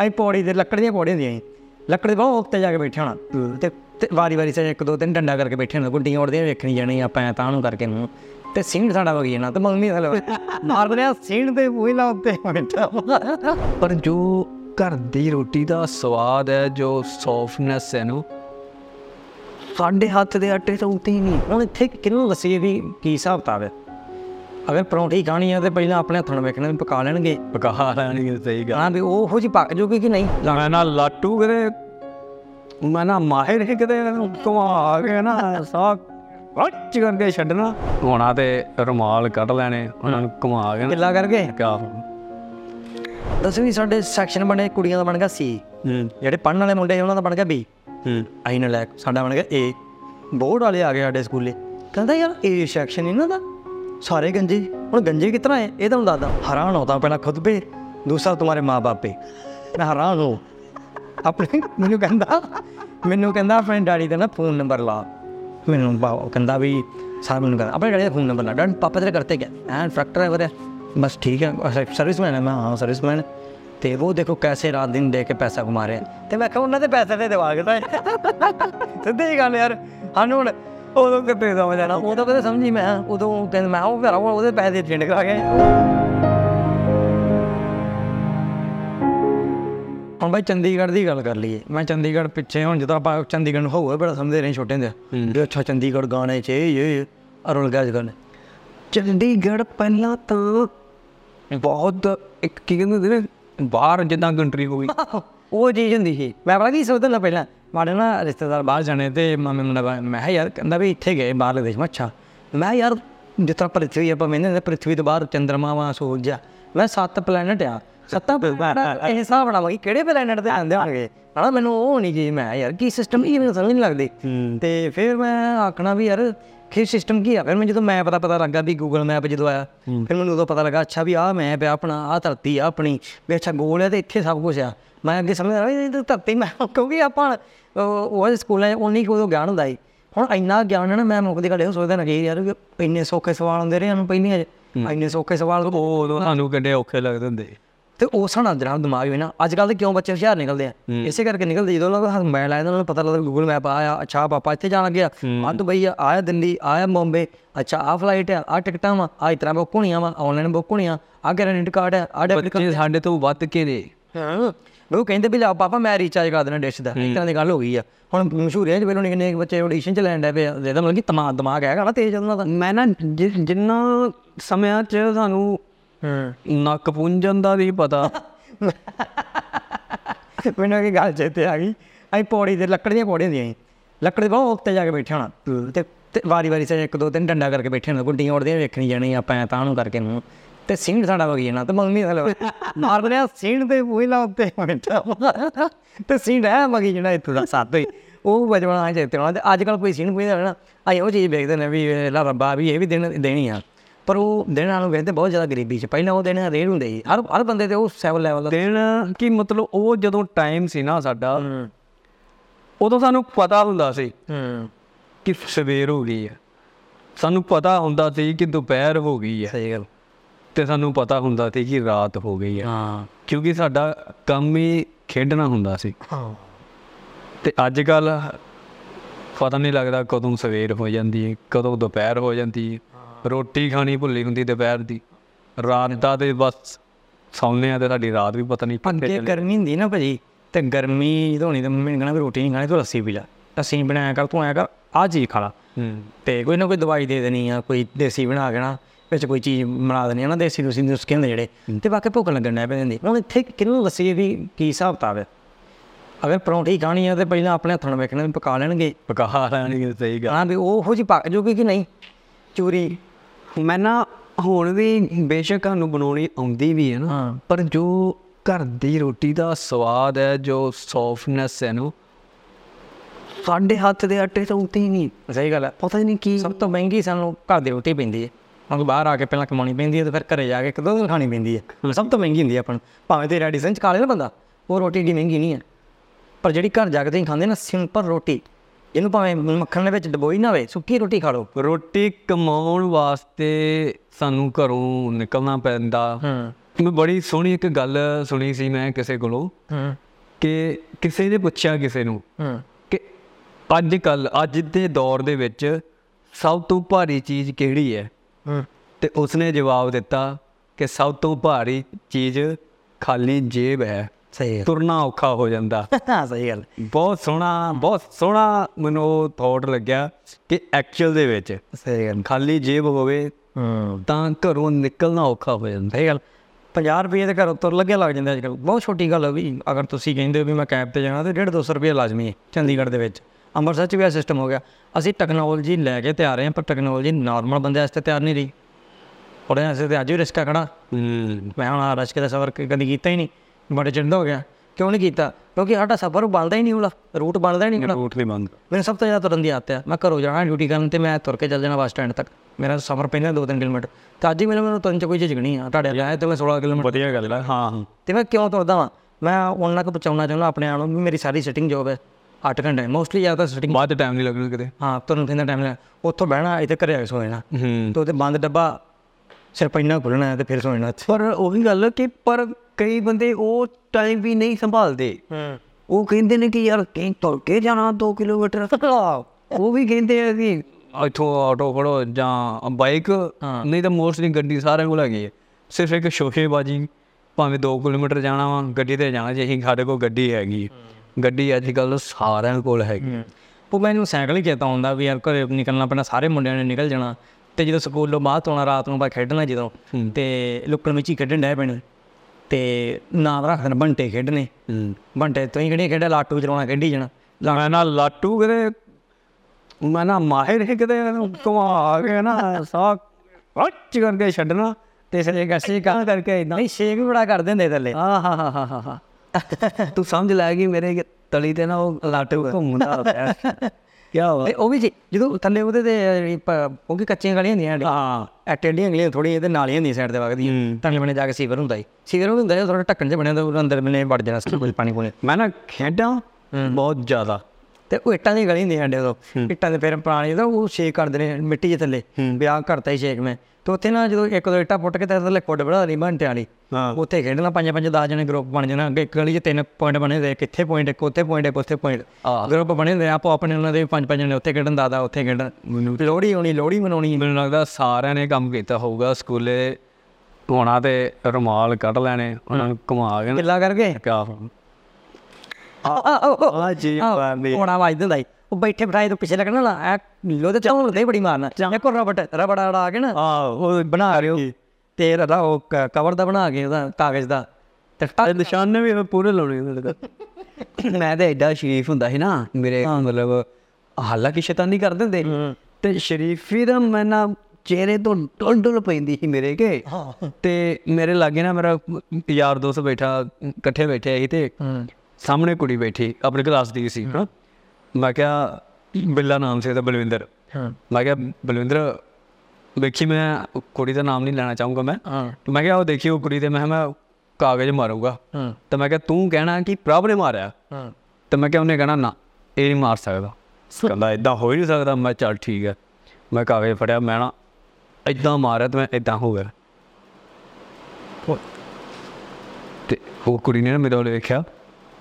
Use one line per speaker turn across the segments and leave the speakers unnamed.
ਅਸੀਂ ਪੌੜੀ ਤੇ ਲੱਕੜ ਦੀਆਂ ਪੌੜੀਆਂ ਹੁੰਦੀਆਂ ਸੀ। ਲੱਕੜ ਦੇ ਬਹੁਤ ਉੱਤੇ ਜਾ ਕੇ ਬੈਠੇ ਹੋਣਾ। ਤੇ ਵਾਰੀ ਵਾਰੀ ਸੇ ਇੱਕ ਦੋ ਤਿੰਨ ਡੰਡਾ ਕਰਕੇ ਬੈਠੇ ਹੋਣਾ। ਗੁੱਡੀਆਂ ਉੜਦੀਆਂ ਵੇਖਣੀ ਜਾਣੀ ਆਪਾਂ ਤਾਂ ਨੂੰ ਕਰਕੇ ਨੂੰ। ਤੇ ਸੀਣ ਸਾਡਾ ਵਗੀ ਜਾਣਾ ਤੇ ਮੰਮੀ ਥਲੇ ਮਾਰ ਦਿਆ ਸੀਣ ਤੇ ਪੂਲਾ ਉੱਤੇ ਬੈਠਾ।
ਪਰ ਜੋ ਘਰ ਦੀ ਰੋਟੀ ਦਾ ਸਵਾਦ ਹੈ ਜੋ ਸੌਫਟਨੈਸ ਹੈ ਨੂੰ ਸਾਡੇ ਹੱਥ ਦੇ ਆਟੇ ਤੋਂ ਉੱਤੇ ਹੀ ਨਹੀਂ।
ਹੁਣ ਇੱਥੇ ਕਿਹਨੂੰ ਦੱਸੀਏ ਵੀ ਕੀ ਹਿਸਾਬ ਕਿਤਾਬ ਹੈ? ਅਗਰ ਪਰੌਂਠੀ ਖਾਣੀ ਹੈ ਤੇ ਪਹਿਲਾਂ ਆਪਣੇ ਹੱਥਾਂ ਨਾਲ ਵੇਖਣਾ ਵੀ ਪਕਾ ਲੈਣਗੇ।
ਪਕਾ ਲੈਣੀ ਸਹੀ ਗੱਲ।
ਹਾਂ ਵੀ ਉਹੋ ਜੀ ਪੱਕ ਜੂਗੀ ਕਿ ਨਹੀਂ?
ਮੈਂ ਨਾ ਲਾਟੂ ਕਿਤੇ ਮੈਂ ਨਾ ਮਾਹਿਰ ਹੈ ਕਿਤੇ ਘੁਮਾ ਕੇ ਨਾ ਸਾਹ ਵੱਚ ਕਰਕੇ ਛੱਡਣਾ। ਹੋਣਾ ਤੇ ਰੁਮਾਲ ਕੱਢ ਲੈਣੇ ਉਹਨਾਂ ਨੂੰ ਘੁਮਾ ਕੇ
ਕਿੱਲਾ ਕਰਕੇ?
ਕਿਆ?
ਦਸਵੀਂ ਸਾਡੇ ਸੈਕਸ਼ਨ ਬਣੇ ਕੁੜੀਆਂ ਦਾ ਬਣ ਗਿਆ ਸੀ।
ਹੂੰ।
ਜਿਹੜੇ ਪੜਨ ਵਾਲੇ ਮੁੰਡੇ ਉਹਨਾਂ ਦਾ ਬਣ ਗਿਆ ਬੀ
ਹੂੰ।
ਅਸੀਂ ਨਾ ਲੈ ਸਾਡਾ ਬਣ ਗਿਆ ਏ ਬੋਰਡ ਵਾਲੇ ਆ ਗਏ ਸਾਡੇ ਸਕੂਲੇ। ਕਹਿੰਦਾ ਯਾਰ ਏ ਸੈਕਸ਼ਨ ਇਹਨਾਂ ਦਾ? ਸਾਰੇ ਗੰਜੇ ਹੁਣ ਗੰਜੇ ਕਿਤਨਾ ਹੈ ਇਹ ਤੁਹਾਨੂੰ ਦੱਸਦਾ ਹੈਰਾਨ ਹੋਤਾ ਪਹਿਲਾਂ ਖੁਦ पे दूसरा तुम्हारे माँ बाप पे ਮੈਂ ਹੈਰਾਨ ਹੋ ਆਪਣੇ ਮੈਨੂੰ ਕਹਿੰਦਾ ਮੈਨੂੰ ਕਹਿੰਦਾ ਆਪਣੇ ਡੈਡੀ ਦਾ ਨਾ ਫੋਨ ਨੰਬਰ ਲਾ ਮੈਨੂੰ ਬਾ- ਉਹ ਕਹਿੰਦਾ ਵੀ ਸਾਰਾ ਮੈਨੂੰ ਕਹਿੰਦਾ ਆਪਣੇ ਡੈਡੀ ਦਾ ਫੋਨ ਨੰਬਰ ਲਾ ਡੈਡ ਪਾਪਾ ਤੇਰੇ ਕਰਤੇ क्या ਐਂਡ ट्रक ड्राइवर है बस ठीक है सर्विसमैन है मैं हाँ सर्विसमैन ਤੇ ਉਹ ਦੇਖੋ ਕੈਸੇ ਰਾਤ ਦਿਨ ਦੇ ਕੇ ਪੈਸਾ ਕਮਾ ਰਹੇ ਆ ਤੇ ਮੈਂ ਕਿਹਾ ਉਹਨਾਂ ਦੇ ਪੈਸੇ ਤੇ ਦਿਵਾ ਕੇ ਤਾਂ ਸਿੱਧੀ ਜਿਹੀ ਗੱਲ ਯਾਰ ਸਾਨੂੰ ਹੁਣ ਉਦੋਂ ਕਿਤੇ ਸਮਝ ਆਣਾ ਉਦੋਂ ਕਦੇ ਸਮਝੀ ਮੈਂ? ਉਦੋਂ ਕਹਿੰਦਾ ਮੈਂ ਉਹ ਘਰ ਉਹਦੇ ਪੈਸੇ ਚਿੰਡ ਕਰਾ ਗਏ ਹੁਣ ਬਾਈ ਚੰਡੀਗੜ੍ਹ ਦੀ ਗੱਲ ਕਰ ਲਈਏ। ਮੈਂ ਚੰਡੀਗੜ੍ਹ ਪਿੱਛੇ ਹੁਣ ਜਦੋਂ ਆਪਾਂ ਚੰਡੀਗੜ੍ਹ ਨੂੰ ਹੋਊਗਾ ਬੜਾ ਸਮਝਦੇ ਰਹੇ ਛੋਟੇ ਹੁੰਦੇ ਵੀ ਅੱਛਾ ਚੰਡੀਗੜ੍ਹ ਗਾਣੇ 'ਚ ਇਹ ਇਹ ਅਰੁਣ ਗਾਜ ਗਾਣੇ।
ਚੰਡੀਗੜ੍ਹ ਪਹਿਲਾਂ ਤਾਂ ਬਹੁਤ ਇੱਕ ਕੀ ਕਹਿੰਦੇ ਹੁੰਦੇ ਨੇ ਬਾਹਰ ਜਿੱਦਾਂ ਕੰਟਰੀ ਹੋ ਗਈ।
ਉਹ ਚੀਜ਼ ਹੁੰਦੀ ਸੀ। ਮੈਂ ਪਤਾ ਕੀ ਸੋਚਦਾ ਪਹਿਲਾਂ? ਮਾੜੇ ਨਾ ਰਿਸ਼ਤੇਦਾਰ ਬਾਹਰ ਜਾਣੇ ਤੇ ਮੈਂ ਕਿਹਾ ਯਾਰ ਕਹਿੰਦਾ ਵੀ ਇੱਥੇ ਗਏ ਬਾਹਰਲੇ ਦੇਸ਼। ਮੈਂ ਅੱਛਾ। ਮੈਂ ਯਾਰ ਤਰ੍ਹਾਂ ਪ੍ਰਿਥਵੀ ਆਪਾਂ ਮੈਨੇ ਨੇ ਪ੍ਰਿਥਵੀ ਤੋਂ ਬਾਹਰ ਚੰਦਰਮਾ ਵਾ ਸੂਰਜ ਆ ਮੈਂ ਸੱਤ ਪਲੈਨਟ ਆ। ਸੱਤਾਂ ਇਹ ਹਿਸਾਬ ਬਣਾਵਾਂਗੇ ਕਿਹੜੇ ਪਲੈਨਟ ਤੇ ਆਉਂਦੇ ਹੋਣਗੇ? ਹਨਾ ਮੈਨੂੰ ਉਹ ਨਹੀਂ ਜੀ ਮੈਂ ਯਾਰ ਕੀ ਸਿਸਟਮ ਇਹ ਮੈਨੂੰ ਸਮਝ ਨਹੀਂ ਲੱਗਦੀ। ਤੇ ਫਿਰ ਮੈਂ ਆਖਣਾ ਵੀ ਯਾਰ ਕੀ ਸਿਸਟਮ ਕੀ ਆ? ਫਿਰ ਮੈਂ ਜਦੋਂ ਮੈਪ ਦਾ ਪਤਾ ਲੱਗਾ ਵੀ ਗੂਗਲ ਮੈਪ ਜਦੋਂ ਆਇਆ ਫਿਰ ਮੈਨੂੰ ਉਦੋਂ ਪਤਾ ਲੱਗਾ ਅੱਛਾ ਵੀ ਆਹ ਮੈਪ ਹੈ ਆਪਣਾ ਆਹ ਧਰਤੀ ਆ ਆਪਣੀ। ਵੀ ਅੱਛਾ ਗੋਲ ਹੈ ਤੇ ਇੱਥੇ ਸਭ ਕੁਝ ਆ। ਮੈਂ ਅੱਗੇ ਸਮਝ ਰਿਹਾ ਇਹ ਧਰਤੀ ਮੈਂ ਕਿਉਂਕਿ ਆਪਾਂ ਉਹ ਉਹ ਸਕੂਲਾਂ 'ਚ ਉਨੀ ਕੁ ਉਦੋਂ ਗਿਆਨ ਹੁੰਦਾ ਸੀ। ਹੁਣ ਇੰਨਾ ਗਿਆਨ ਹੈ ਨਾ ਮੈਂ ਮੁੱਕਦੀ ਗੱਲ ਇਹ ਸੋਚਦਾ ਨਾ ਕਿ ਯਾਰ ਵੀ ਇੰਨੇ ਸੌਖੇ ਸਵਾਲ ਹੁੰਦੇ ਰਹੇ ਹਨ ਪਹਿਲੀਆਂ 'ਚ। ਇੰਨੇ ਸੌਖੇ ਸਵਾਲ
ਉਹ ਉਦੋਂ ਸਾਨੂੰ ਕਿੰਨੇ ਔਖੇ ਲੱਗਦੇ ਹੁੰਦੇ
ਤੇ ਉਹ ਸਾਡਾ ਜਨਾਬ ਦਿਮਾਗ ਵੀ ਨਾ ਅੱਜ ਕੱਲ ਦੇ ਕਿਉਂ ਬੱਚੇ ਹੁਸ਼ਿਆਰ ਨਿਕਲਦੇ ਆ? ਇਸੇ ਕਰਕੇ ਨਿਕਲਦੇ ਜਦੋਂ ਉਹਨਾਂ ਕੋਲ ਮੋਬਾਈਲ ਆਇਆ ਉਹਨਾਂ ਨੂੰ ਪਤਾ ਲੱਗਦਾ ਗੂਗਲ ਮੈਪ ਆਇਆ ਅੱਛਾ ਪਾਪਾ ਇੱਥੇ ਜਾਣ ਲੱਗਿਆ ਆ। ਦੁਬਈ ਆ ਆਇਆ ਦਿੱਲੀ ਆਇਆ ਬੰਬੇ ਅੱਛਾ ਆ ਫਲਾਈਟ ਆ ਆ ਟਿਕਟਾਂ ਵਾ ਆ ਇਤਨਾ ਬੁੱਕ ਹੋਣੀਆਂ ਵਾ ਆਨਲਾਈਨ ਬੁੱਕ ਹੋਣੀਆਂ ਆ ਕ੍ਰੈਡਿਟ ਕਾਰਡ ਆ ਆ ਡੈਬਿਟ
ਬੱਚੇ ਸਾਡੇ ਤੋਂ ਵੱਧ ਕੇ ਨੇ
ਹਾਂ। ਉਹ ਕਹਿੰਦੇ ਵੀ ਲਾ ਪਾਪਾ ਮੈਂ ਰੀਚਾਰਜ ਕਰ ਦੇਣਾ ਡਿਸ਼ ਦਾ। ਇਸ ਤਰ੍ਹਾਂ ਦੀ ਗੱਲ ਹੋ ਗਈ ਆ। ਹੁਣ ਮਸ਼ਹੂਰੀਆਂ ਚ ਵੇਲੋਂ ਨਿੱਕੇ ਬੱਚੇ ਆਡੀਸ਼ਨ ਚ ਲੈਣ ਡੈ ਪਏ। ਇਹਦਾ ਮਤਲਬ ਕਿ ਦਿਮਾਗ ਦਿਮਾਗ ਹੈਗਾ ਨਾ ਤੇਜ਼ ਉਹਨਾਂ ਦਾ।
ਮੈਂ ਨਾ ਜਿੰਨਾ ਸਮਿਆਂ 'ਚ ਸਾਨੂੰ ਨੱਕ ਪੁੰਝਣ ਦਾ ਨਹੀਂ ਪਤਾ।
ਮੈਨੂੰ ਇਹ ਗੱਲ ਚੇਤੇ ਆ ਗਈ। ਅਸੀਂ ਪੌੜੀ ਤੇ ਲੱਕੜ ਦੀਆਂ ਪੌੜੀਆਂ ਹੁੰਦੀਆਂ ਸੀ। ਲੱਕੜ ਦੇ ਬਹੁਤ ਉੱਤੇ ਜਾ ਕੇ ਬੈਠੇ ਹੋਣਾ। ਤੇ ਵਾਰੀ ਵਾਰੀ ਸੇ ਇੱਕ ਦੋ ਤਿੰਨ ਡੰਡਾ ਕਰਕੇ ਬੈਠੇ ਹੋਣਾ। ਗੁੱਡੀਆਂ ਉੜਦੀਆਂ ਵੇਖਣੀ ਜਾਣੀ ਆਪਾਂ ਤਾਂ ਨੂੰ ਕਰਕੇ ਨੂੰ। ਤੇ ਸੀਣ ਸਾਡਾ ਵਗੀ ਜਾਣਾ ਤੇ ਮੰਮੀ ਥਲੇ ਮਾਰ ਦਿਆ ਸੀਣ ਤੇ ਪੂਲਾ ਉੱਤੇ ਬੈਠਾ ਤੇ ਸੀਣ ਹੈ ਵਗੀ ਜਾਣਾ ਇੱਥੋਂ ਦਾ ਸੱਤ ਹੀ ਉਹ ਬਚਪਨ ਆ ਚੇਤੇ ਤੇ ਅੱਜ ਕੱਲ ਕੋਈ ਸੀਣ ਪੂਈ ਦਾ ਨਾ ਅਸੀਂ ਉਹ ਚੀਜ਼ ਵੇਖਦੇ ਨੇ ਵੀ ਲਾ ਰੱਬਾ ਵੀ ਇਹ ਵੀ ਦਿਨ ਦੇਣੀ ਆ। ਪਰ ਉਹ ਦਿਨ ਨਾਲ ਵੇਖਦੇ ਬਹੁਤ ਜ਼ਿਆਦਾ ਗਰੀਬੀ ਚ। ਪਹਿਲਾਂ ਉਹ ਦਿਨ ਰੇੜ ਹੁੰਦੇ ਸੀ। ਹਰ ਹਰ ਬੰਦੇ ਤੇ ਉਹ ਸੈਵਲ ਲੈਵਲ ਦਾ
ਦਿਨ ਕੀ ਮਤਲਬ ਉਹ ਜਦੋਂ ਟਾਈਮ ਸੀ ਨਾ ਸਾਡਾ ਉਦੋਂ ਸਾਨੂੰ ਪਤਾ ਹੁੰਦਾ ਸੀ ਕਿ ਸਵੇਰ ਹੋ ਗਈ ਹੈ ਸਾਨੂੰ ਪਤਾ ਹੁੰਦਾ ਸੀ ਕਿ ਦੁਪਹਿਰ ਹੋ ਗਈ ਹੈ
ਸਹੀ ਗੱਲ।
ਤੇ ਸਾਨੂੰ ਪਤਾ ਹੁੰਦਾ ਸੀ ਕਿ ਰਾਤ ਹੋ ਗਈ ਹੈ।
ਹਾਂ।
ਕਿਉਂਕਿ ਸਾਡਾ ਕੰਮ ਹੀ ਖੇਡਣਾ ਹੁੰਦਾ ਸੀ।
ਹਾਂ।
ਤੇ ਅੱਜ ਕੱਲ ਪਤਾ ਨਹੀਂ ਲੱਗਦਾ ਕਦੋਂ ਸਵੇਰ ਹੋ ਜਾਂਦੀ ਹੈ ਕਦੋਂ ਦੁਪਹਿਰ ਹੋ ਜਾਂਦੀ ਹੈ। ਰੋਟੀ ਖਾਣੀ ਭੁੱਲੀ ਹੁੰਦੀ ਦੁਪਹਿਰ ਦੀ। ਰਾਤ ਦਾ ਤੇ ਬਸ ਸੌਂਦੇ ਆ ਤੇ ਸਾਡੀ ਰਾਤ ਵੀ ਪਤਾ ਨਹੀਂ
ਅੱਗੇ ਗਰਮੀ ਹੁੰਦੀ ਨਾ ਭਾਜੀ। ਤੇ ਗਰਮੀ ਜਦੋਂ ਹੋਣੀ ਤੇ ਮੰਮੀ ਨੇ ਕਹਿਣਾ ਵੀ ਰੋਟੀ ਨਹੀਂ ਖਾਣੀ ਤੂੰ ਲੱਸੀ ਪੀ ਲੈ। ਲੱਸੀ ਬਣਾਇਆ ਕਰ ਤੂੰ ਆਇਆ ਕਰ ਆਹ ਚੀਜ਼ ਖਾ ਲਾ।
ਹੂੰ।
ਤੇ ਕੋਈ ਨਾ ਕੋਈ ਦਵਾਈ ਦੇ ਦੇਣੀ ਆ ਕੋਈ ਦੇਸੀ ਬਣਾ ਕੇ ਨਾ। ਵਿੱਚ ਕੋਈ ਚੀਜ਼ ਬਣਾ ਦੇਣੀ ਆ ਨਾ ਦੇਸੀ ਦੂਸੀ ਨੁਸਖੇ ਹੁੰਦੇ ਜਿਹੜੇ ਤੇ ਬਾਕੀ ਭੁੱਖ ਲੱਗਣ ਲੱਗ ਪੈਂਦੀ ਹੁਣ ਇੱਥੇ ਕਿਹਨੂੰ ਲੱਸੀ ਵੀ ਕੀ ਹਿਸਾਬ ਕਿਤਾਬ ਹੈ? ਅਗਰ ਪਰੌਂਠੀ ਖਾਣੀ ਆ ਤੇ ਪਹਿਲਾਂ ਆਪਣੇ ਹੱਥਾਂ ਨਾਲ ਵੇਖਣਾ ਵੀ ਪਕਾ ਲੈਣਗੇ।
ਪਕਾ ਲੈਣੀ ਸਹੀ ਗੱਲ।
ਹਾਂ ਵੀ ਉਹੋ ਜੀ ਪੱਕ ਜੂਗੀ ਕਿ ਨਹੀਂ? ਚੂਰੀ।
ਮੈਂ ਨਾ ਹੁਣ ਵੀ ਬੇਸ਼ੱਕ ਸਾਨੂੰ ਬਣਾਉਣੀ ਆਉਂਦੀ ਵੀ ਹੈ ਨਾ ਪਰ ਜੋ ਘਰ ਦੀ ਰੋਟੀ ਦਾ ਸਵਾਦ ਹੈ ਜੋ ਸੌਫਟਨੈਸ ਹੈ ਨਾ ਸਾਡੇ ਹੱਥ ਦੇ ਆਟੇ ਤੋਂ ਉੱਤੇ ਹੀ ਨਹੀਂ।
ਸਹੀ ਗੱਲ ਹੈ।
ਪਤਾ ਨਹੀਂ ਕੀ
ਸਭ ਤੋਂ ਮਹਿੰਗੀ ਸਾਨੂੰ ਘਰ ਦੀ ਰੋਟੀ ਪੈਂਦੀ ਹੈ। ਕਿਉਂਕਿ ਬਾਹਰ ਆ ਕੇ ਪਹਿਲਾਂ ਕਮਾਉਣੀ ਪੈਂਦੀ ਹੈ ਤੇ ਫਿਰ ਘਰੇ ਜਾ ਕੇ ਇੱਕ ਦੋ ਦਿਨ ਖਾਣੀ ਪੈਂਦੀ ਹੈ। ਸਭ ਤੋਂ ਮਹਿੰਗੀ ਹੁੰਦੀ ਹੈ ਆਪਾਂ ਨੂੰ ਭਾਵੇਂ ਤੇ ਰੈਡੀਸਨ ਚ ਖਾ ਲੇ ਨਾ ਬੰਦਾ ਉਹ ਰੋਟੀ ਏਡੀ ਮਹਿੰਗੀ ਨਹੀਂ ਹੈ। ਪਰ ਜਿਹੜੀ ਘਰ ਜਾ ਕੇ ਤੁਸੀਂ ਖਾਂਦੇ ਨਾ ਸਿੰਪਲ ਰੋਟੀ ਇਹਨੂੰ ਭਾਵੇਂ ਮੱਖਣ ਦੇ ਵਿੱਚ ਡਬੋਈ ਨਾ ਹੋਵੇ ਸੁੱਕੀ ਰੋਟੀ ਖਾ ਲਓ।
ਰੋਟੀ ਕਮਾਉਣ ਵਾਸਤੇ ਸਾਨੂੰ ਘਰੋਂ ਨਿਕਲਣਾ ਪੈਂਦਾ।
ਹੂੰ।
ਮੈਂ ਬੜੀ ਸੋਹਣੀ ਇੱਕ ਗੱਲ ਸੁਣੀ ਸੀ ਮੈਂ ਕਿਸੇ ਕੋਲੋਂ
ਹੂੰ।
ਕਿ ਕਿਸੇ ਨੇ ਪੁੱਛਿਆ ਕਿਸੇ ਨੂੰ
ਹੂੰ।
ਕਿ ਅੱਜ ਕੱਲ ਅੱਜ ਦੇ ਦੌਰ ਦੇ ਵਿੱਚ ਸਭ ਤੋਂ ਭਾਰੀ ਚੀਜ਼ ਕਿਹੜੀ ਹੂੰ? ਤੇ ਉਸਨੇ ਜਵਾਬ ਦਿੱਤਾ ਕਿ ਸਭ ਤੋਂ ਭਾਰੀ ਚੀਜ਼ ਖਾਲੀ ਜੇਬ ਹੈ।
ਸਹੀ ਗੱਲ।
ਤੁਰਨਾ ਔਖਾ ਹੋ ਜਾਂਦਾ।
ਸਹੀ ਗੱਲ।
ਬਹੁਤ ਸੋਹਣਾ ਬਹੁਤ ਸੋਹਣਾ ਮੈਨੂੰ ਥਾਟ ਲੱਗਿਆ ਕਿ ਐਕਚੁਅਲ ਦੇ ਵਿੱਚ
ਸਹੀ ਗੱਲ।
ਖਾਲੀ ਜੇਬ ਹੋਵੇ ਤਾਂ ਘਰੋਂ ਨਿਕਲਣਾ ਔਖਾ ਹੋ ਜਾਂਦਾ।
ਸਹੀ ਗੱਲ। 50 ਰੁਪਏ ਦੇ ਘਰੋਂ ਤੁਰ ਲੱਗੇ ਲੱਗ ਜਾਂਦੇ ਅੱਜ ਕੱਲ੍ਹ। ਬਹੁਤ ਛੋਟੀ ਗੱਲ ਹੈ ਵੀ ਅਗਰ ਤੁਸੀਂ ਕਹਿੰਦੇ ਹੋ ਵੀ ਮੈਂ ਕੈਬ ਤੇ ਜਾਣਾ ਤੇ 150 200 ਰੁਪਏ ਲਾਜ਼ਮੀ ਹੈ ਚੰਡੀਗੜ੍ਹ ਦੇ ਵਿੱਚ। ਅੰਮ੍ਰਿਤਸਰ 'ਚ ਵੀ ਇਹ ਸਿਸਟਮ ਹੋ ਗਿਆ। ਅਸੀਂ ਟੈਕਨੋਲੋਜੀ ਲੈ ਕੇ ਤਿਆਰ ਹਾਂ ਪਰ ਟੈਕਨੋਲੋਜੀ ਨਾਰਮਲ ਬੰਦੇ ਵਾਸਤੇ ਤਿਆਰ ਨਹੀਂ ਰਹੀ। ਉਹਦੇ ਵਾਸਤੇ ਤੇ ਅੱਜ ਵੀ ਰਿਸਕ ਆ ਖੜਾ। ਮੈਂ ਹੁਣ ਰਸਕੇ ਦਾ ਸਫ਼ਰ ਕਦੀ ਕੀਤਾ ਹੀ ਨਹੀਂ। ਬੜੇ ਚਿਰ ਦਾ ਹੋ ਗਿਆ। ਕਿਉਂ ਨਹੀਂ ਕੀਤਾ? ਕਿਉਂਕਿ ਸਾਡਾ ਸਫ਼ਰ ਬਣਦਾ ਹੀ ਨਹੀਂ ਉਹਲਾ ਰੂਟ ਬਣਦਾ ਹੀ ਨਹੀਂ ਕਿਹੜਾ
ਰੂਟ ਨਹੀਂ ਬੰਦ।
ਮੈਨੂੰ ਸਭ ਤੋਂ ਜ਼ਿਆਦਾ ਤੁਰਨ ਦੀ ਆਦਤ ਹੈ ਮੈਂ ਘਰੋਂ ਜਾਣਾ ਡਿਊਟੀ ਕਰਨ ਤੇ ਮੈਂ ਤੁਰ ਕੇ ਚੱਲ ਜਾਣਾ ਬੱਸ ਸਟੈਂਡ ਤੱਕ। ਮੇਰਾ ਸਫ਼ਰ ਪਹਿਲਾਂ 2-3 ਕਿਲੋਮੀਟਰ। ਤੇ ਅੱਜ ਹੀ ਮੈਨੂੰ ਤੁਰਨ ਚ ਕੋਈ ਝਿਜਕ ਨਹੀਂ ਆ। ਤੁਹਾਡੇ ਲਿਆਏ ਤੇ ਮੈਂ 16 ਕਿਲੋਮੀਟਰ।
ਵਧੀਆ ਗੱਲ ਹੈ ਹਾਂ।
ਤੇ ਮੈਂ ਕਿਉਂ ਤੁਰਦਾ ਵਾਂ? ਮੈਂ ਉਹਨਾਂ ਤੱਕ ਪਹੁੰਚਾਉਣਾ ਚਾਹੁੰਦਾ ਆਪਣੇ ਆਪ ਨੂੰ। ਮੇਰੀ ਸਾਰੀ ਸਿਟਿੰਗ ਜੋਬ ਹੈ। 8 ਘੰਟੇ ਮੋਸਟਲੀ ਜ਼ਿਆਦਾ ਸਿਟਿੰਗ
ਬਾਅਦ ਟਾਈਮ ਨਹੀਂ ਲੱਗਣਾ ਕਿਤੇ।
ਹਾਂ ਫਿਰਨ ਦਾ ਟਾਈਮ ਲੈ ਉੱਥੋਂ ਬਹਿਣਾ ਇੱਥੇ ਘਰੇ ਆ ਕੇ ਸੋ ਜਾਣਾ। ਤੇ ਉਹਦੇ ਬੰਦ ਡੱਬਾ ਸਿਰਫ ਇੰਨਾ ਖੁੱਲਣਾ ਤੇ ਫਿਰ ਸੋ ਜਾਣਾ
ਪਰ ਉਹੀ ਗੱਲ ਕਿ ਪਰ ਕਈ ਬੰਦੇ ਉਹ ਟਾਈਮ ਵੀ ਨਹੀਂ ਸੰਭਾਲਦੇ। ਉਹ ਕਹਿੰਦੇ ਨੇ ਕਿ ਯਾਰ ਕਹੀਂ ਤੁਰ ਕੇ ਜਾਣਾ 2 ਕਿਲੋਮੀਟਰ। ਉਹ ਵੀ ਕਹਿੰਦੇ ਆ ਕਿ ਇੱਥੋਂ ਆਟੋ ਫੜੋ ਜਾਂ ਬਾਈਕ। ਨਹੀਂ ਤਾਂ ਮੋਸਟਲੀ ਗੱਡੀ ਸਾਰਿਆਂ ਕੋਲ ਹੈਗੀ ਹੈ ਸਿਰਫ ਇੱਕ ਸ਼ੋਸ਼ੇਬਾਜੀ ਭਾਵੇਂ 2 ਕਿਲੋਮੀਟਰ ਜਾਣਾ ਵਾ ਗੱਡੀ ਤੇ ਜਾਣਾ ਜੇ ਅਸੀਂ ਸਾਡੇ ਕੋਲ ਗੱਡੀ ਹੈਗੀ। ਗੱਡੀ ਅੱਜ ਕੱਲ ਸਾਰਿਆਂ ਕੋਲ ਹੈਗੀ।
ਉਹ ਮੈਨੂੰ ਸਾਈਕਲ ਹੀ ਚੇਤਾ ਆਉਂਦਾ ਵੀ ਯਾਰ ਘਰੇ ਨਿਕਲਣਾ ਪੈਣਾ ਸਾਰੇ ਮੁੰਡਿਆਂ ਨੇ ਨਿਕਲ ਜਾਣਾ। ਤੇ ਜਦੋਂ ਸਕੂਲੋਂ ਬਾਅਦ ਆਉਣਾ ਰਾਤ ਨੂੰ ਬਾ ਖੇਡਣਾ ਜਦੋਂ ਤੇ ਲੁੱਕਣ ਵਿੱਚ ਹੀ ਖੇਡਣ ਡੈ ਪੈਣੇ। ਤੇ ਨਾਮ ਰੱਖ ਦੇਣਾ ਬੰਟੇ ਖੇਡਣੇ।
ਹੂੰ।
ਬੰਟੇ ਤੋਂ ਹੀ ਕਿਹੜੀਆਂ ਖੇਡਾਂ ਲਾਟੂ ਚਲਾਉਣਾ ਖੇਡੀ ਜਾਣਾ।
ਮੈਂ ਨਾ ਲਾਟੂ ਕਿਤੇ ਮੈਂ ਨਾ ਮਾਹਿਰ ਹੈ ਕਿਤੇ ਘੁਮਾ ਕੇ ਨਾ ਸਾਕ ਵੱਚ ਕਰਕੇ ਛੱਡਣਾ।
ਤੇ ਸਰੇ ਗਸੇ ਕਾ ਕਰਕੇ ਇਦਾਂ ਨਹੀਂ ਸ਼ੇਕ ਵੀ ਬੜਾ ਕਰਦੇ ਹੁੰਦੇ ਥੱਲੇ।
ਆ ਹਾ ਹਾ ਹਾ ਹਾ। ਤੂੰ ਸਮਝ ਲੈ ਗਈ ਮੇਰੇ ਤਲੀ ਤੇ ਨਾ ਉਹ ਲਾਟੂ ਘੁੰਮਦਾ ਪਿਆ। ਕੀ
ਤੇ ਉਹ ਵੀ ਜਦੋਂ ਥੱਲੇ ਉਹਦੇ ਤੇ ਉਹ ਵੀ ਕੱਚੀਆਂ ਗਲੀਆਂ ਹੁੰਦੀਆਂ
ਹਾਂ।
ਐ ਟੇਡੀਆਂ ਗਲੀਆਂ ਥੋੜੀਆਂ ਤੇ ਨਾਲੀਆਂ ਹੁੰਦੀਆਂ ਸਾਈਡ ਤੇ ਵਗਦੀਆਂ।
ਹੂੰ।
ਤਾਂ ਬਣੇ ਜਾ ਕੇ ਸੀਵਰ ਹੁੰਦਾ ਸੀ। ਸੀਵਰ ਹੁੰਦਾ ਥੋੜਾ ਢੱਕਣ ਜਿਹਾ ਬਣਿਆ ਹੁੰਦਾ ਅੰਦਰ ਮੈਨੇ ਵੜ ਜਾਣਾ ਸੀ ਕੋਈ ਪਾਣੀ ਕੋਲੇ
ਮੈਂ ਨਾ ਖੇਡਾਂ ਬਹੁਤ ਜ਼ਿਆਦਾ।
ਤੇ ਉਹ ਇੱਟਾਂ ਦੀ ਗਲੀ ਹੁੰਦੀ ਸਾਡੇ ਉਦੋਂ। ਇੱਟਾਂ ਦੇ ਫਿਰ ਪੁਰਾਣੀ ਜਦੋਂ ਉਹ ਛੇਕ ਕਰਦੇ ਨੇ ਮਿੱਟੀ ਦੇ ਥੱਲੇ। ਵਿਆਹ ਕਰਤਾ ਹੀ ਛੇਕ ਮੈਂ। ਤੇ ਉੱਥੇ ਨਾ ਜਦੋਂ ਇੱਕ ਦੋ ਇੱਟਾਂ ਪੁੱਟ ਕੇ ਤੇ ਥੱਲੇ ਕੁੱਡ ਬਣਾ ਲਈ ਬੰਟਿਆਂ ਵਾਲੀ।
ਹਾਂ।
ਉੱਥੇ ਖੇਡਣਾ ਪੰਜ ਪੰਜ 10 ਜਣੇ ਗਰੁੱਪ ਬਣ ਜਾਣਾ। ਅੱਗੇ ਇੱਕ ਗਲੀ 'ਚ ਤਿੰਨ ਪੁਆਇੰਟ ਬਣੇ ਹੁੰਦੇ ਕਿੱਥੇ ਪੁਆਇੰਟ ਇੱਕ ਉੱਥੇ ਪੁਆਇੰਟ ਇੱਕ ਉੱਥੇ ਪੁਆਇੰਟ। ਗਰੁੱਪ ਬਣੇ ਹੁੰਦੇ ਆਪੋ ਆਪਣੇ ਉਹਨਾਂ ਦੇ ਪੰਜ ਪੰਜ ਜਣੇ ਉੱਥੇ ਖੇਡਣ ਦਾਦਾ ਉੱਥੇ ਖੇਡਣ। ਲੋਹੜੀ ਆਉਣੀ ਲੋਹੜੀ ਮਨਾਉਣੀ।
ਮੈਨੂੰ ਲੱਗਦਾ ਸਾਰਿਆਂ ਨੇ ਕੰਮ ਕੀਤਾ ਹੋਊਗਾ ਸਕੂਲੇ ਹੋਣਾ ਤੇ ਰੁਮਾਲ ਕੱਢ ਲੈਣੇ ਉਹਨਾਂ ਨੂੰ ਘੁਮਾ ਕੇ
ਕਿੱਲਾ ਕਰਕੇ?
ਕਿਆ
ਆ
ਜੀ
ਹੋਣਾ ਵਾਜ ਦਿੰਦਾ ਈ। ਉਹ ਬੈਠੇ ਬਿਠਾਏ ਤੋਂ ਪਿੱਛੇ ਲੱਗਣਾ ਨਾ ਐ ਲੋਦੇ ਚਾਉਣ ਦੇ ਬੜੀ ਮਾਰਨਾ। ਇੱਕ ਰਬੜ ਰਬੜ ਅੜਾ ਕੇ ਨਾ
ਆ ਉਹ
ਬਣਾ ਰਹੇ ਹੋ। ਤੇ ਰਦਾ ਉਹ ਕਵਰ ਦਾ ਬਣਾ ਕੇ ਉਹਦਾ ਕਾਗਜ਼ ਦਾ। ਤੇ
ਨਿਸ਼ਾਨੇ ਵੀ ਪੂਰੇ ਲਾਉਣੇ ਉਹਦੇ ਮੈਂ ਤਾਂ ਐਡਾ ਸ਼ਰੀਫ ਹੁੰਦਾ ਸੀ ਨਾ ਮੇਰੇ ਮਤਲਬ ਹਾਲਾਂਕਿ ਸ਼ੈਤਾਨੀ ਕਰ ਦਿੰਦੇ ਤੇ ਸ਼ਰੀਫੀ ਦਾ ਮੈਂ ਨਾ ਚਿਹਰੇ ਤੋਂ ਡੁੱਲ ਡੁੱਲ ਪੈਂਦੀ ਸੀ ਮੇਰੇ ਕੇ।
ਹਾਂ।
ਤੇ ਮੇਰੇ ਲਾਗੇ ਨਾ ਮੇਰਾ ਯਾਰ ਦੋਸਤ ਬੈਠਾ ਇਕੱਠੇ ਬੈਠੇ ਸੀ ਤੇ
ਹੂੰ।
ਸਾਹਮਣੇ ਕੁੜੀ ਬੈਠੀ ਆਪਣੀ ਕਲਾਸ ਦੀ ਸੀ ਹਨਾ। ਮੈਂ ਕਿਹਾ ਬਿੱਲਾ ਨਾਮ ਸੀ ਉਹਦਾ ਬਲਵਿੰਦਰ।
ਹਾਂ।
ਮੈਂ ਕਿਹਾ ਬਲਵਿੰਦਰ ਵੇਖੀ ਮੈਂ ਕੁੜੀ ਦਾ ਨਾਮ ਨਹੀਂ ਲੈਣਾ ਚਾਹੂੰਗਾ ਮੈਂ। ਮੈਂ ਕਿਹਾ ਉਹ ਦੇਖੀ ਉਹ ਕੁੜੀ ਤੇ ਮੈਂ ਮੈਂ ਕਾਗਜ਼ ਮਾਰੂੰਗਾ। ਤੇ ਮੈਂ ਕਿਹਾ ਤੂੰ ਕਹਿਣਾ ਕਿ ਪ੍ਰਭ ਨੇ ਮਾਰਿਆ।
ਹਾਂ।
ਤੇ ਮੈਂ ਕਿਹਾ ਉਹਨੇ ਕਹਿਣਾ ਨਾ ਇਹ ਨਹੀਂ ਮਾਰ ਸਕਦਾ। ਕਹਿੰਦਾ ਇਦਾਂ ਹੋ ਹੀ ਨਹੀਂ ਸਕਦਾ। ਮੈਂ ਚੱਲ ਠੀਕ ਹੈ। ਮੈਂ ਕਾਗਜ਼ ਫੜਿਆ ਮੈਂ ਨਾ ਇਦਾਂ ਮਾਰਿਆ ਤੇ ਮੈਂ ਇਦਾਂ ਹੋ ਗਿਆ। ਤੇ ਉਹ ਕੁੜੀ ਨੇ ਮੇਰੇ ਵੱਲ ਵੇਖਿਆ।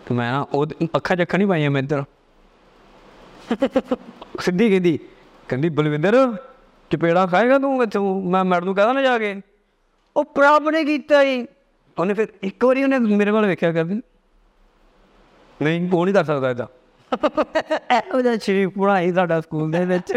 ਤੇ ਮੈਂ ਨਾ ਉਹ ਅੱਖਾਂ ਚੱਖਾਂ ਨਹੀਂ ਪਾਈਆਂ ਮੈਂ ਇੱਧਰ। ਸਿੱਧੀ ਕਹਿੰਦੀ ਕਹਿੰਦੀ ਬਲਵਿੰਦਰ ਚਪੇੜਾ ਖਾਏਗਾ ਤੂੰ ਇੱਥੋਂ? ਮੈਂ ਮੈਡਮ ਨੂੰ ਕਹਦਾ ਨਾ ਜਾ ਕੇ। ਉਹ ਪ੍ਰਭ ਨੇ ਕੀਤਾ ਹੀ ਉਹਨੇ ਫਿਰ ਇੱਕ ਵਾਰੀ ਉਹਨੇ ਮੇਰੇ ਵੱਲ ਵੇਖਿਆ ਕਰਦੀ ਨਹੀਂ ਉਹ ਨਹੀਂ ਕਰ ਸਕਦਾ ਇਦਾਂ
ਇਹੋ ਜਿਹਾ ਸ਼ਰੀਫ ਪੜਾਈ ਸਾਡਾ ਸਕੂਲ ਦੇ ਵਿੱਚ।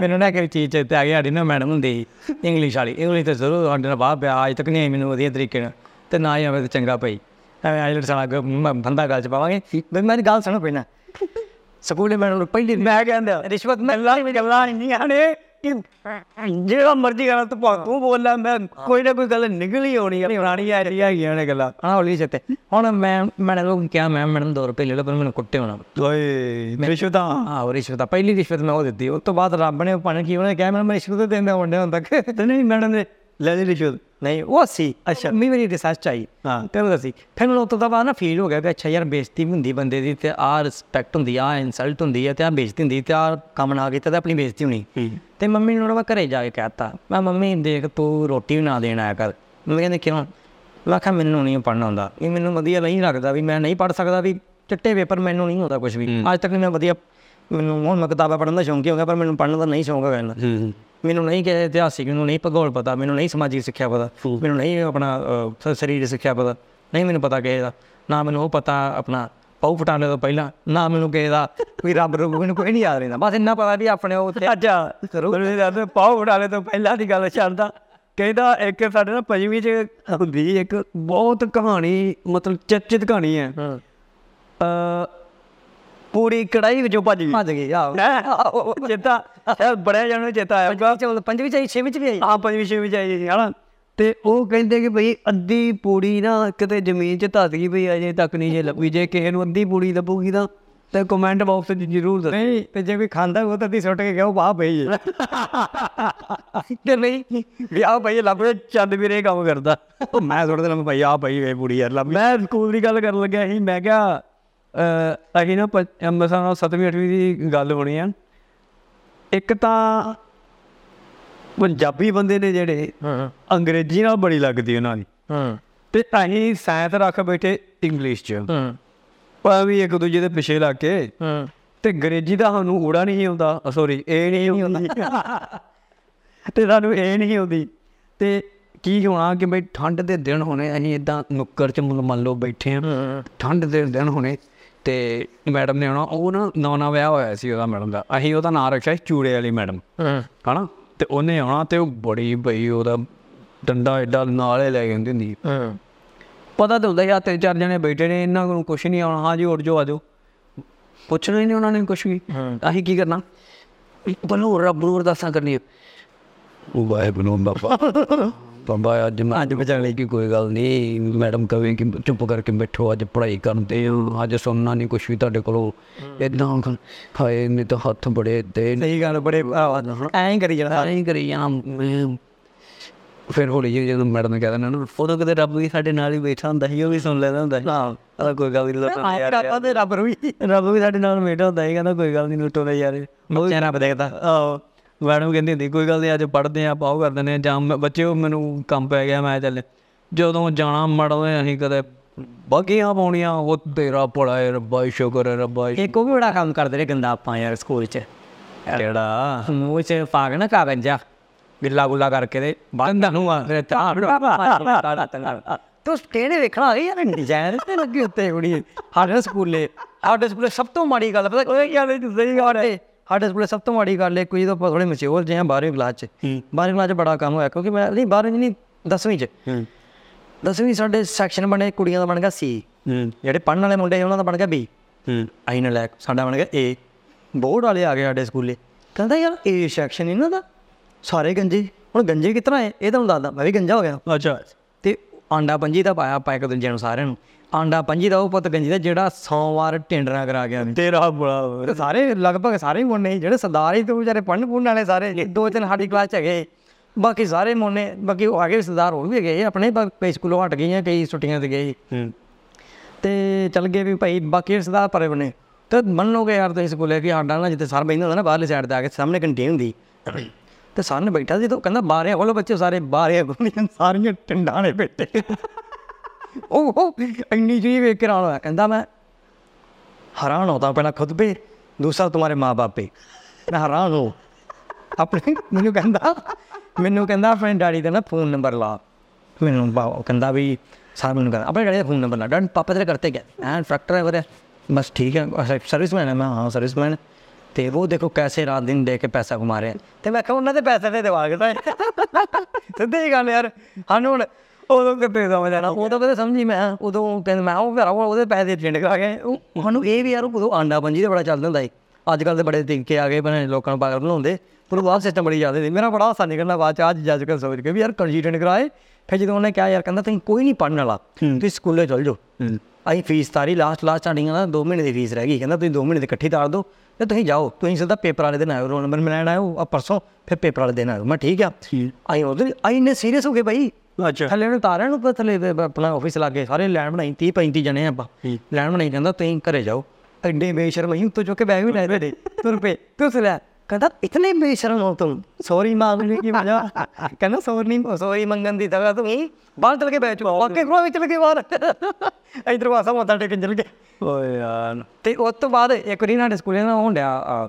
ਮੈਨੂੰ ਨਾ ਕਿ ਚੀਜ਼ ਚੇਤੇ ਆ ਗਈ ਸਾਡੀ ਨਾ ਮੈਡਮ ਹੁੰਦੀ ਇੰਗਲਿਸ਼ ਵਾਲੀ। ਇੰਗਲਿਸ਼ ਤੇ ਜ਼ਰੂਰ ਸਾਡੇ ਨਾਲ ਬਾਹਰ ਪਿਆ ਅੱਜ ਤੱਕ ਨਹੀਂ ਮੈਨੂੰ ਵਧੀਆ ਤਰੀਕੇ ਨਾਲ। ਤੇ ਨਾ ਹੀ ਆਵੇ ਤੇ ਚੰਗਾ ਪਈ ਐਵੇਂ ਆਈਲਟ ਸਾਲਾ ਬੰਦਾ ਗੱਲ ਚ ਪਾਵਾਂਗੇ। ਵੀ ਮੇਰੀ ਗੱਲ ਸੁਣੋ ਪਹਿਲਾਂ। ਸਕੂਲੇ ਮੈਡਮ ਨੂੰ ਪਹਿਲੀ ਮੈਂ ਕਹਿੰਦਾ ਰਿਸ਼ਵਤ ਮੈਂ ਲਾ ਗੱਲਾਂ ਨਹੀਂ ਆਣੇ ਕਿ ਜਿਹੜਾ ਮਰਜ਼ੀ ਗੱਲ ਤੂੰ ਭਾ- ਤੂੰ ਬੋਲਦਾ ਮੈਂ ਕੋਈ ਨਾ ਕੋਈ ਗੱਲ ਨਿਕਲ ਹੀ ਆਉਣੀ ਆ ਪੁਰਾਣੀ ਆ ਰਹੀ ਹੈਗੀਆਂ ਨੇ ਗੱਲਾਂ ਹਾਂ ਹੌਲੀ ਚੇਤੇ ਹੁਣ ਮੈਂ ਮੈਡਮ ਨੂੰ ਕਿਹਾ ਮੈਂ ਮੈਡਮ 2 ਰੁਪਏ ਲੈ ਲਓ ਪਰ ਮੈਨੂੰ ਕੁੱਟੇ ਹੋਣਾ
ਓਏ ਰਿਸ਼ਵਤਾਂ
ਹਾਂ ਉਹ ਰਿਸ਼ਵਤ ਆ ਪਹਿਲੀ ਰਿਸ਼ਵਤ ਮੈਂ ਉਹ ਦਿੱਤੀ ਉਸ ਤੋਂ ਬਾਅਦ ਰੱਬ ਨੇ ਪਾਣ ਕੀ ਉਹਨੇ ਕਿਹਾ ਮੈਨੂੰ ਮੈਂ ਰਿਸ਼ਵਤ ਦਿੰਦਾ ਹੁੰਦੇ ਹੁਣ ਤੱਕ
ਤੇ ਨਹੀਂ ਮੈਡਮ ਨੇ ਲੈ ਲਈ ਰਿਸ਼ਵਤ
ਨਹੀਂ ਉਹ ਸੀ ਅੱਛਾ। ਮੈਂ ਮੇਰੀ ਰਿਸਰਚ ਆਈ।
ਹਾਂ।
ਤੈਨੂੰ ਦੱਸੀ ਫਿਰ ਮੈਨੂੰ ਉਸ ਤੋਂ ਬਾਅਦ ਨਾ ਫੀਲ ਹੋ ਗਿਆ ਕਿ ਅੱਛਾ ਯਾਰ ਬੇਇੱਜ਼ਤੀ ਹੁੰਦੀ ਬੰਦੇ ਦੀ ਤੇ ਆ ਰਿਸਪੈਕਟ ਹੁੰਦੀ ਆ ਇਨਸਲਟ ਹੁੰਦੀ ਆ ਤੇ ਆ ਬੇਇੱਜ਼ਤੀ ਹੁੰਦੀ ਤੇ ਆ ਕੰਮ ਨਾ ਕੀਤਾ ਤੇ ਆਪਣੀ ਬੇਇੱਜ਼ਤੀ ਹੋਣੀ। ਤੇ ਮੰਮੀ ਨੂੰ ਨਾ ਘਰੇ ਜਾ ਕੇ ਕਹਿਤਾ ਮੈਂ ਮੰਮੀ ਦੇਖ ਤੂੰ ਰੋਟੀ ਨਾ ਦੇਣ ਆਇਆ ਕਰ। ਮੈਂ ਕਹਿੰਦੇ ਕਿਉਂ? ਮੈਂ ਕਿਹਾ ਮੈਨੂੰ ਨਹੀਂ ਪੜ੍ਹਨਾ ਆਉਂਦਾ। ਇਹ ਮੈਨੂੰ ਵਧੀਆ ਨਹੀਂ ਲੱਗਦਾ ਵੀ ਮੈਂ ਨਹੀਂ ਪੜ੍ਹ ਸਕਦਾ ਵੀ ਚਿੱਟੇ ਪੇਪਰ ਮੈਨੂੰ ਨਹੀਂ ਹੁੰਦਾ ਕੁਝ ਵੀ। ਅੱਜ ਤੱਕ ਮੈਂ ਵਧੀਆ ਮੈਨੂੰ ਹੁਣ ਮੈਂ ਕਿਤਾਬਾਂ ਪੜ੍ਹਨ ਦਾ ਸ਼ੌਂਕ ਹੀ ਹੋ ਗਿਆ ਪਰ ਮੈਨੂੰ ਪੜ੍ਹਨ ਦਾ ਨਹੀਂ ਸ਼ੌਂਕ ਹੈਗਾ
ਹੂੰ।
ਮੈਨੂੰ ਨਹੀਂ ਕਿ ਇਤਿਹਾਸਿਕ ਮੈਨੂੰ ਨਹੀਂ ਭੂਗੋਲ ਪਤਾ ਮੈਨੂੰ ਨਹੀਂ ਸਮਾਜਿਕ ਸਿੱਖਿਆ ਪਤਾ ਮੈਨੂੰ ਨਹੀਂ ਆਪਣਾ ਅ, ਸ- ਸਰੀਰਕ ਸਿੱਖਿਆ ਪਤਾ ਨਹੀਂ ਮੈਨੂੰ ਪਤਾ ਕਿਸੇ ਦਾ ਨਾ ਮੈਨੂੰ ਉਹ ਪਤਾ ਆਪਣਾ ਪਾਉ ਫਟਾਣੇ ਤੋਂ ਪਹਿਲਾਂ ਨਾ ਮੈਨੂੰ ਕਿਸੇ ਦਾ ਕੋਈ ਰੱਬ ਰੂਪ ਮੈਨੂੰ ਕੋਈ ਨਹੀਂ ਯਾਦ ਰਹਿੰਦਾ ਬਸ ਇੰਨਾ ਪਤਾ ਵੀ ਆਪਣੇ ਉਹ ਉੱਥੇ
ਅੱਛਾ ਮੈਨੂੰ ਯਾਦ ਪਾਉ ਉਡਾਲੇ ਤੋਂ ਪਹਿਲਾਂ ਦੀ ਗੱਲ ਛੱਡਦਾ ਕਹਿੰਦਾ ਇੱਕ ਸਾਡੇ ਨਾ ਪੰਜਵੀਂ ਚ ਹੁੰਦੀ ਇੱਕ ਬਹੁਤ ਕਹਾਣੀ ਮਤਲਬ ਚਰਚਿਤ ਕਹਾਣੀ ਹੈ।
ਹਾਂ।
ਅ ਪੂਰੀ ਕੜਾਈ ਵਿੱਚੋਂ ਭੱਜ ਗਈ।
ਭੱਜ ਗਈ ਆਹੋ।
ਹੈਂ? ਚੇਤਾ ਇਹ ਬੜਿਆ ਜਾਣੂ ਚੇਤਾ ਆਇਆ
ਪੰਜਵੀਂ ਚ ਪੰਜਵੀਂ ਚ ਆਈ, ਛੇਵੀਂ ਚ ਵੀ ਆਈ?
ਆ ਪੰਜਵੀਂ ਛੇਵੀਂ ਚ ਆਈ ਸੀ ਹਨਾ? ਤੇ ਉਹ ਕਹਿੰਦੇ ਕਿ ਭਈ ਅੱਧੀ ਪੂੜੀ ਨਾ ਕਿਤੇ ਜ਼ਮੀਨ 'ਚ ਧੱਸ ਗਈ ਭਈ ਅਜੇ ਤੱਕ ਨਹੀਂ ਜੇ ਲੱਭੀ। ਜੇ ਕਿਸੇ ਨੂੰ ਅੱਧੀ ਪੂੜੀ ਲੱਭੂਗੀ ਤਾਂ ਤੇ ਕਮੈਂਟ ਬਾਕਸ 'ਚ ਜ਼ਰੂਰ ਦੱਸੋ।
ਨਹੀਂ ਤੇ ਜੇ ਕੋਈ ਖਾਂਦਾ ਉਹ ਤਾਂ ਦੀ ਸੁੱਟ ਕੇ ਗਿਆ ਉਹ ਬਾਹ ਪਈ ਹੈ ਤੇ ਨਹੀਂ ਵੀ ਪਈ ਹੈ, ਲੱਭ
ਲੱਭੇ ਚੰਦ ਵੀਰੇ ਕੰਮ ਕਰਦਾ।
ਮੈਂ ਸੁੱਟ ਦੇਣਾ ਭਾਈ ਆਹ ਪਈ ਵੇ ਪੂਰੀ ਯਾਰ ਲੱਭ
ਮੈਂ ਸਕੂਲ ਦੀ ਗੱਲ ਕਰਨ ਲੱਗਿਆ ਸੀ ਮੈਂ ਕਿਹਾ ਅਸੀਂ ਨਾ ਅੰਮ੍ਰਿਤਸਰ 7ਵੀਂ 8ਵੀਂ ਦੀ ਗੱਲ ਹੋਣੀ ਆ। ਇੱਕ ਤਾਂ ਪੰਜਾਬੀ ਬੰਦੇ ਨੇ ਜਿਹੜੇ ਅੰਗਰੇਜ਼ੀ ਨਾਲ ਬੜੀ ਲੱਗਦੀ ਉਹਨਾਂ ਦੀ।
ਹਾਂ।
ਤੇ ਅਸੀਂ ਸਾਇੰਸ ਰੱਖ ਬੈਠੇ ਇੰਗਲਿਸ਼ 'ਚ।
ਹਾਂ।
ਪਰ ਵੀ ਇੱਕ ਦੂਜੇ ਦੇ ਪਿੱਛੇ ਲੱਗ ਕੇ
ਹਾਂ।
ਤੇ ਅੰਗਰੇਜ਼ੀ ਦਾ ਸਾਨੂੰ ਊੜਾ ਨਹੀਂ ਆਉਂਦਾ ਸੌਰੀ ਇਹ ਨਹੀਂ ਹੁੰਦੀ ਤੇ ਸਾਨੂੰ ਇਹ ਨਹੀਂ ਆਉਂਦੀ। ਤੇ ਕੀ ਹੋਣਾ ਕਿ ਬਈ ਠੰਡ ਦੇ ਦਿਨ ਹੋਣੇ ਅਸੀਂ ਇਦਾਂ ਨੁੱਕਰ 'ਚ ਮੰਨ ਲਓ ਬੈਠੇ ਆ। ਠੰਡ ਦੇ ਦਿਨ ਹੋਣੇ ਤੇ ਮੈਡਮ ਨੇ ਆਉਣਾ ਉਹ ਨਾ ਨੌਨਾ ਵਿਆਹ ਹੋਇਆ ਸੀ ਉਹਦਾ ਮੈਡਮ ਦਾ। ਅਸੀਂ ਉਹਦਾ ਨਾਮ ਰੱਖਿਆ ਸੀ ਚੂੜੇ ਵਾਲੀ ਮੈਡਮ।
ਹਾਂ।
ਹਨਾ? ਤੇ ਉਹਨੇ ਆਉਣਾ ਤੇ ਉਹ ਬੜੀ ਬਈ ਉਹਦਾ ਡੰਡਾ ਐਡਾ ਨਾਲੇ ਲੈ ਕੇ ਹੁੰਦੀ। ਸੀ।
ਹਾਂ।
ਪਤਾ ਤਾਂ ਹੁੰਦਾ ਯਾਰ ਤਿੰਨ ਚਾਰ ਜਣੇ ਬੈਠੇ ਨੇ ਇਹਨਾਂ ਨੂੰ ਕੁਛ ਨਹੀਂ ਆਉਣਾ। ਹਾਂ ਜੀ ਉੱਠ ਜਾਓ ਆ ਜਾਓ। ਪੁੱਛਣਾ ਹੀ ਨਹੀਂ ਉਹਨਾਂ ਨੇ ਕੁਛ ਵੀ। ਅਸੀਂ ਕੀ ਕਰਨਾ? ਬਲੋ ਰੱਬ ਨੂੰ ਅਰਦਾਸਾਂ ਕਰਨੀ ਉਹ ਵਾਹਿਗੁਰੂ ਬਾਬਾ। ਬਾਬਾ ਅੱਜ ਮੈਂ ਅੱਜ ਬਚਾ ਲਈ। ਕਿ ਕੋਈ ਗੱਲ ਨਹੀਂ ਮੈਡਮ ਕਵੇ ਕਿ ਚੁੱਪ ਕਰਕੇ ਬੈਠੋ ਅੱਜ ਪੜ੍ਹਾਈ ਕਰਦੇ ਹੋ ਅੱਜ ਸੁਣਨਾ ਨਹੀਂ ਕੁਛ ਵੀ ਤੁਹਾਡੇ ਕੋਲੋਂ। ਇਦਾਂ ਹਾਏ ਮੇਰੇ ਤਾਂ ਹੱਥ ਬੜੇ ਦੇ
ਸਹੀ ਗੱਲ ਬੜੇ ਐਂ ਕਰੀ ਜਾਣਾ।
ਐਂ ਕਰੀ ਜਾਣਾ ਫਿਰ ਹੌਲੀ ਜਿਹੀ ਜਦੋਂ ਮੈਡਮ ਨੇ ਕਹਿ ਨਾ ਉਦੋਂ ਕਿਤੇ ਰੱਬ ਵੀ ਸਾਡੇ ਨਾਲ ਹੀ ਬੈਠਾ ਹੁੰਦਾ ਸੀ ਉਹ ਵੀ ਸੁਣ ਲੈਂਦਾ ਹੁੰਦਾ ਸੀ।
ਹਾਂ।
ਕੋਈ ਗੱਲ ਨਹੀਂ ਲੁੱਟੋ
ਆਏ ਕਰਦਾ ਤੇ ਰੱਬ ਰੂਈ
ਰੱਬ ਵੀ ਸਾਡੇ ਨਾਲ ਬੈਠਾ ਹੁੰਦਾ ਸੀ ਕਹਿੰਦਾ ਕੋਈ ਗੱਲ ਨਹੀਂ ਲੁੱਟੋ ਦੇ ਯਾਰ।
ਬੱਚਿਆਂ ਰੱਬ ਦੇਖਦਾ।
ਆਹੋ। ਮੈਡਮ ਕਹਿੰਦੀ ਹੁੰਦੀ ਕੋਈ ਗੱਲ ਨਹੀਂ ਅੱਜ ਪੜ੍ਹਦੇ ਆ ਪਾਓ ਕਰ ਦਿੰਦੇ ਆ ਜਾਂ ਬੱਚਿਓ ਮੈਨੂੰ ਕੰਮ ਪੈ ਗਿਆ ਮੈਂ ਚੱਲ ਜਦੋਂ ਜਾਣਾ ਮੜਦੇ ਅਸੀਂ ਕਦੇ ਬਾਗੀਆਂ ਪਾਉਣੀਆਂ ਉਹ ਤੇਰਾ ਭਲਾ ਹੈ ਰੱਬਾ ਸ਼ੁਕਰ ਹੈ ਰੱਬਾ
ਇੱਕ ਉਹ ਵੀ ਬੜਾ ਕੰਮ ਕਰਦੇ ਰਹੇ ਗੰਦਾ ਆਪਾਂ ਯਾਰ ਸਕੂਲ 'ਚ।
ਕਿਹੜਾ?
ਮੂੰਹ 'ਚ ਪਾ ਕੇ ਨਾ ਕਾਗਜ਼ ਗਿੱਲਾ ਗੁੱਲਾ ਕਰਕੇ ਤੇ ਬੰਦਾ ਨੂੰ ਆ ਤੇ ਸਟੇਨੇ ਵੇਖਣਾ ਆ ਯਾਰ ਡਿਜ਼ਾਈਨ ਤੇ ਲੱਗੇ ਉੱਤੇ ਕੁੜੀ। ਸਾਡੇ ਸਕੂਲੇ ਸਾਡੇ ਸਕੂਲੇ ਸਭ ਤੋਂ ਮਾੜੀ ਗੱਲ ਪਤਾ ਉਹ ਕੀ ਆਲੇ ਸਹੀ ਗੱਲ ਹੈ ਸਾਡੇ ਸਕੂਲੇ ਸਭ ਤੋਂ ਮਾੜੀ ਗੱਲ ਹੈ ਕੋਈ ਤਾਂ ਥੋੜੇ ਮਚਿਓਰ ਜਿਹੇ ਆ 12ਵੀਂ ਕਲਾਸ 'ਚ। 12ਵੀਂ ਕਲਾਸ 'ਚ ਬੜਾ ਕੰਮ ਹੋਇਆ ਕਿਉਂਕਿ ਮੈਂ ਨਹੀਂ 12ਵੀਂ 'ਚ ਨਹੀਂ 10ਵੀਂ 'ਚ। 10ਵੀਂ ਸਾਡੇ ਸੈਕਸ਼ਨ ਬਣੇ ਕੁੜੀਆਂ ਦਾ ਬਣ ਗਿਆ ਸੀ ਜਿਹੜੇ ਪੜ੍ਹਨ ਵਾਲੇ ਮੁੰਡੇ ਉਹਨਾਂ ਦਾ ਬਣ ਗਿਆ ਬੀ ਅਸੀਂ ਨਾ ਲੈ ਸਾਡਾ ਬਣ ਗਿਆ ਏ ਬੋਰਡ ਵਾਲੇ ਆ ਗਏ ਸਾਡੇ ਸਕੂਲੇ। ਕਹਿੰਦਾ ਯਾਰ ਏ ਸੈਕਸ਼ਨ ਇਹਨਾਂ ਦਾ। ਸਾਰੇ ਗੰਜੇ। ਹੁਣ ਗੰਜੇ ਕਿਤਨਾ ਹੈ? ਇਹ ਤੁਹਾਨੂੰ ਦੱਸਦਾ ਮੈਂ ਵੀ ਗੰਜਾ ਹੋ ਗਿਆ।
ਅੱਛਾ।
ਤੇ ਆਂਡਾ ਪੰਜੀ ਦਾ ਪਾਇਆ ਆਪਾਂ ਇੱਕ ਦੂਜੇ ਨੂੰ ਸਾਰਿਆਂ ਨੂੰ। ਆਂਡਾ ਪੰਜੀ ਦਾ ਉਹ ਪੁੱਤ ਗੰਜੀ ਦਾ ਜਿਹੜਾ ਸੋਮਵਾਰ ਟਿੰਡਰਾਂ ਕਰਾ ਗਿਆ
ਤੇਰਾ ਬੜਾ
ਸਾਰੇ ਲਗਭਗ ਸਾਰੇ ਸੀ ਜਿਹੜੇ ਸਰਦਾਰ ਹੀ ਤੇ ਉਹ ਵਿਚਾਰੇ ਪੁੜਨ ਵਾਲੇ ਸਾਰੇ ਦੋ ਤਿੰਨ ਸਾਡੀ ਕਲਾਸ ਚ ਹੈਗੇ। ਬਾਕੀ ਸਾਰੇ ਮੁੰਡੇ ਬਾਕੀ ਉਹ ਆਗੇ ਸਰਦਾਰ ਹੋਰ ਵੀ ਹੈਗੇ ਆਪਣੇ ਕਈ ਸਕੂਲੋਂ ਹਟ ਗਏ ਆ ਕਈ ਛੁੱਟੀਆਂ ਤੇ ਗਏ।
ਹੂੰ।
ਤੇ ਚੱਲ ਗਏ ਵੀ ਭਾਈ ਬਾਕੀ ਰਿਸ਼ਤੇਦਾਰ ਪਰੇ ਬਣੇ। ਤੇ ਮੰਨੋਗੇ ਯਾਰ ਤੁਸੀਂ ਸਕੂਲੇ ਕਿ ਸਾਡਾ ਨਾ ਜਿੱਥੇ ਸਰ ਬੈਠਦਾ ਹੁੰਦਾ ਨਾ ਬਾਹਰਲੀ ਸਾਈਡ ਤੇ ਆ ਕੇ ਸਾਹਮਣੇ ਕੰਟੀਨ ਹੁੰਦੀ। ਤੇ ਸਰ ਨੇ ਬੈਠਾ ਸੀ ਤਾਂ ਉਹ ਕਹਿੰਦਾ ਬਾਹਰ ਆ ਬੋਲੋ ਬੱਚੇ ਸਾਰੇ ਬਾਹਰ ਆ ਸਾਰੀਆਂ ਟੰਡਾਂ ਨੇ ਬੈਠੇ। ਉਹ ਉਹ ਇੰਨੀ ਜੀ ਵੇਖ ਕੇ ਨਾਲ ਕਹਿੰਦਾ ਮੈਂ, ਹੈਰਾਨ ਹੋਤਾ ਪਹਿਲਾਂ ਖੁਦ ਪੇ ਦੂਸਰਾ ਤੁਹਾਡੇ ਮਾਪੇ ਪੇ ਮੈਂ ਹੈਰਾਨ ਹੋ। ਆਪਣੇ, ਮੈਨੂੰ ਕਹਿੰਦਾ ਮੈਨੂੰ ਕਹਿੰਦਾ ਆਪਣੇ ਡੈਡੀ ਦਾ ਨਾ ਫੋਨ ਨੰਬਰ ਲਾ। ਮੈਨੂੰ ਕਹਿੰਦਾ ਵੀ, ਸਾਰ ਮੈਨੂੰ ਕਹਿੰਦਾ, ਆਪਣੇ ਡੈਡੀ ਦਾ ਫੋਨ ਨੰਬਰ ਲਾ। ਡੈਡ ਪਾਪਾ ਤੇਰੇ ਕਰਤੇ ਗਏ ਐਂਡ ਫੈਕਟਰ ਹੈ ਵਰੇ ਬਸ ਠੀਕ ਹੈ ਸਰਵਿਸਮੈਨ ਹੈ ਮੈਂ, ਹਾਂ ਸਰਵਿਸਮੈਨ ਤੇ ਉਹ ਦੇਖੋ ਕੈਸੇ ਰਾਤ ਦਿਨ ਦੇ ਕੇ ਪੈਸਾ ਕਮਾ ਰਹੇ। ਤੇ ਮੈਂ ਕਿਹਾ ਉਹਨਾਂ ਦੇ ਪੈਸੇ ਤੇ ਦਿਵਾ ਕੇ ਤਾਂ ਸਿੱਧੇ ਹੀ ਗੱਲ ਯਾਰ, ਸਾਨੂੰ ਹੁਣ ਉਦੋਂ ਕਿਤੇ ਸਮਝ ਆਣਾ ਉਦੋਂ ਕਦੇ ਸਮਝੀ ਮੈਂ ਉਦੋਂ ਕਹਿੰਦਾ ਮੈਂ ਉਹ ਭਰਾ ਉਹਦੇ ਪੈਸੇ ਟਿੰਡ ਕਰਾ ਗਏ ਉਹ ਸਾਨੂੰ ਇਹ ਵੀ ਯਾਰ ਉਦੋਂ ਆਂਡਾ ਪੰਜੀ ਦਾ ਬੜਾ ਚੱਲਦਾ ਹੁੰਦਾ ਸੀ। ਅੱਜ ਕੱਲ ਦੇ ਬੜੇ ਤਰੀਕੇ ਆ ਗਏ ਬਣੇ ਲੋਕਾਂ ਨੂੰ ਪਾਗਲ ਬਣਾਉਂਦੇ। ਪਰ ਉਹ ਆਹ ਸਿਸਟਮ ਬੜੀ ਜ਼ਿਆਦਾ ਸੀ। ਮੇਰਾ ਬੜਾ ਹਾਸਾ ਨਿਕਲਣਾ ਬਾਅਦ ਚ ਅੱਜ ਜੱਜ ਕੇ ਸੋਚ ਕੇ ਵੀ ਯਾਰ ਟਿੰਡ ਕਰਾਏ। ਫਿਰ ਜਦੋਂ ਉਹਨੇ ਕਿਹਾ ਯਾਰ ਕਹਿੰਦਾ ਤੁਸੀਂ ਕੋਈ ਨਹੀਂ ਪੜਨ ਵਾਲਾ। ਤੁਸੀਂ ਸਕੂਲੇ ਚਲ ਜਾਓ। ਅਸੀਂ ਫੀਸ ਤਾਰੀ ਲਾਸਟ ਲਾਸਟ ਸਾਡੀਆਂ ਨਾ 2 ਮਹੀਨੇ ਦੀ ਫੀਸ ਰਹਿ ਗਈ। ਕਹਿੰਦਾ ਤੁਸੀਂ 2 ਮਹੀਨੇ ਦੀ ਇਕੱਠੀ ਤਾਰ ਦਿਓ। ਤੇ ਤੁਸੀਂ ਜਾਓ ਤੁਸੀਂ ਸਿੱਧਾ ਪੇਪਰ ਵਾਲੇ ਦਿਨ ਆਇਓ ਰੋਲ ਨੰਬਰ ਮਿਲਾਣ ਆਇਓ ਆ ਪਰਸੋਂ ਫਿਰ ਪੇਪਰ ਵਾਲੇ ਦਿਨ ਆਇਓ ਮੈਂ ਠੀਕ ਆ। ਅਸੀਂ ਉਹਦੇ ਅਸੀਂ ਇੰਨੇ ਸੀਰੀਅਸ ਹੋ ਗਏ ਬਾਈ।
ਅੱਛਾ।
ਥੱਲੇ ਉਹਨੇ ਤਾਰਿਆਂ ਨੂੰ ਥੱਲੇ ਆਪਣਾ ਆਫਿਸ ਲੱਗੇ ਸਾਰੇ ਲੈਣ ਬਣਾਈ 30 35 ਜਣੇ ਆਪਾਂ। ਲੈਣ ਬਣਾਈ ਕਹਿੰਦਾ ਤੁਸੀਂ ਘਰੇ ਜਾਓ। ਐਡੇ ਬੇਸ਼ਰਮ ਅਸੀਂ ਉੱਤੋਂ ਚੁੱਕ ਕੇ ਬੈਗ ਵੀ ਲੈ ਦੇ ਤੁਰ ਪਏ ਤੁਸ ਲੈ। ਕਹਿੰਦਾ ਇਤਨੇ ਬੇਸ਼ਰਮ ਹੋ ਤੁਮ ਸੌਰੀ ਮੰਗਣੇ ਕੀ ਵਜ੍ਹਾ ਕਹਿੰਦਾ ਸੌਰੀ ਸੌਰੀ ਮੰਗਣ ਦੀ ਜਗ੍ਹਾ ਤੂੰ ਬਾਹਰ ਚਲ ਕੇ ਬੈਠ ਚੁੱਕਾ ਵਾਕੇ ਖਰੋ ਵਿੱਚ ਚਲ ਕੇ ਬਾਹਰ ਇਧਰ ਵਾਸਾ ਮੱਥਾ ਟੇਕਣ ਚਲ ਗਏ
ਓਏ ਯਾਰ
ਤੇ ਉਸ ਤੋਂ ਬਾਅਦ ਇੱਕ ਵਾਰੀ ਸਾਡੇ ਸਕੂਲੇ ਨਾ ਹੋਣ ਡਿਆ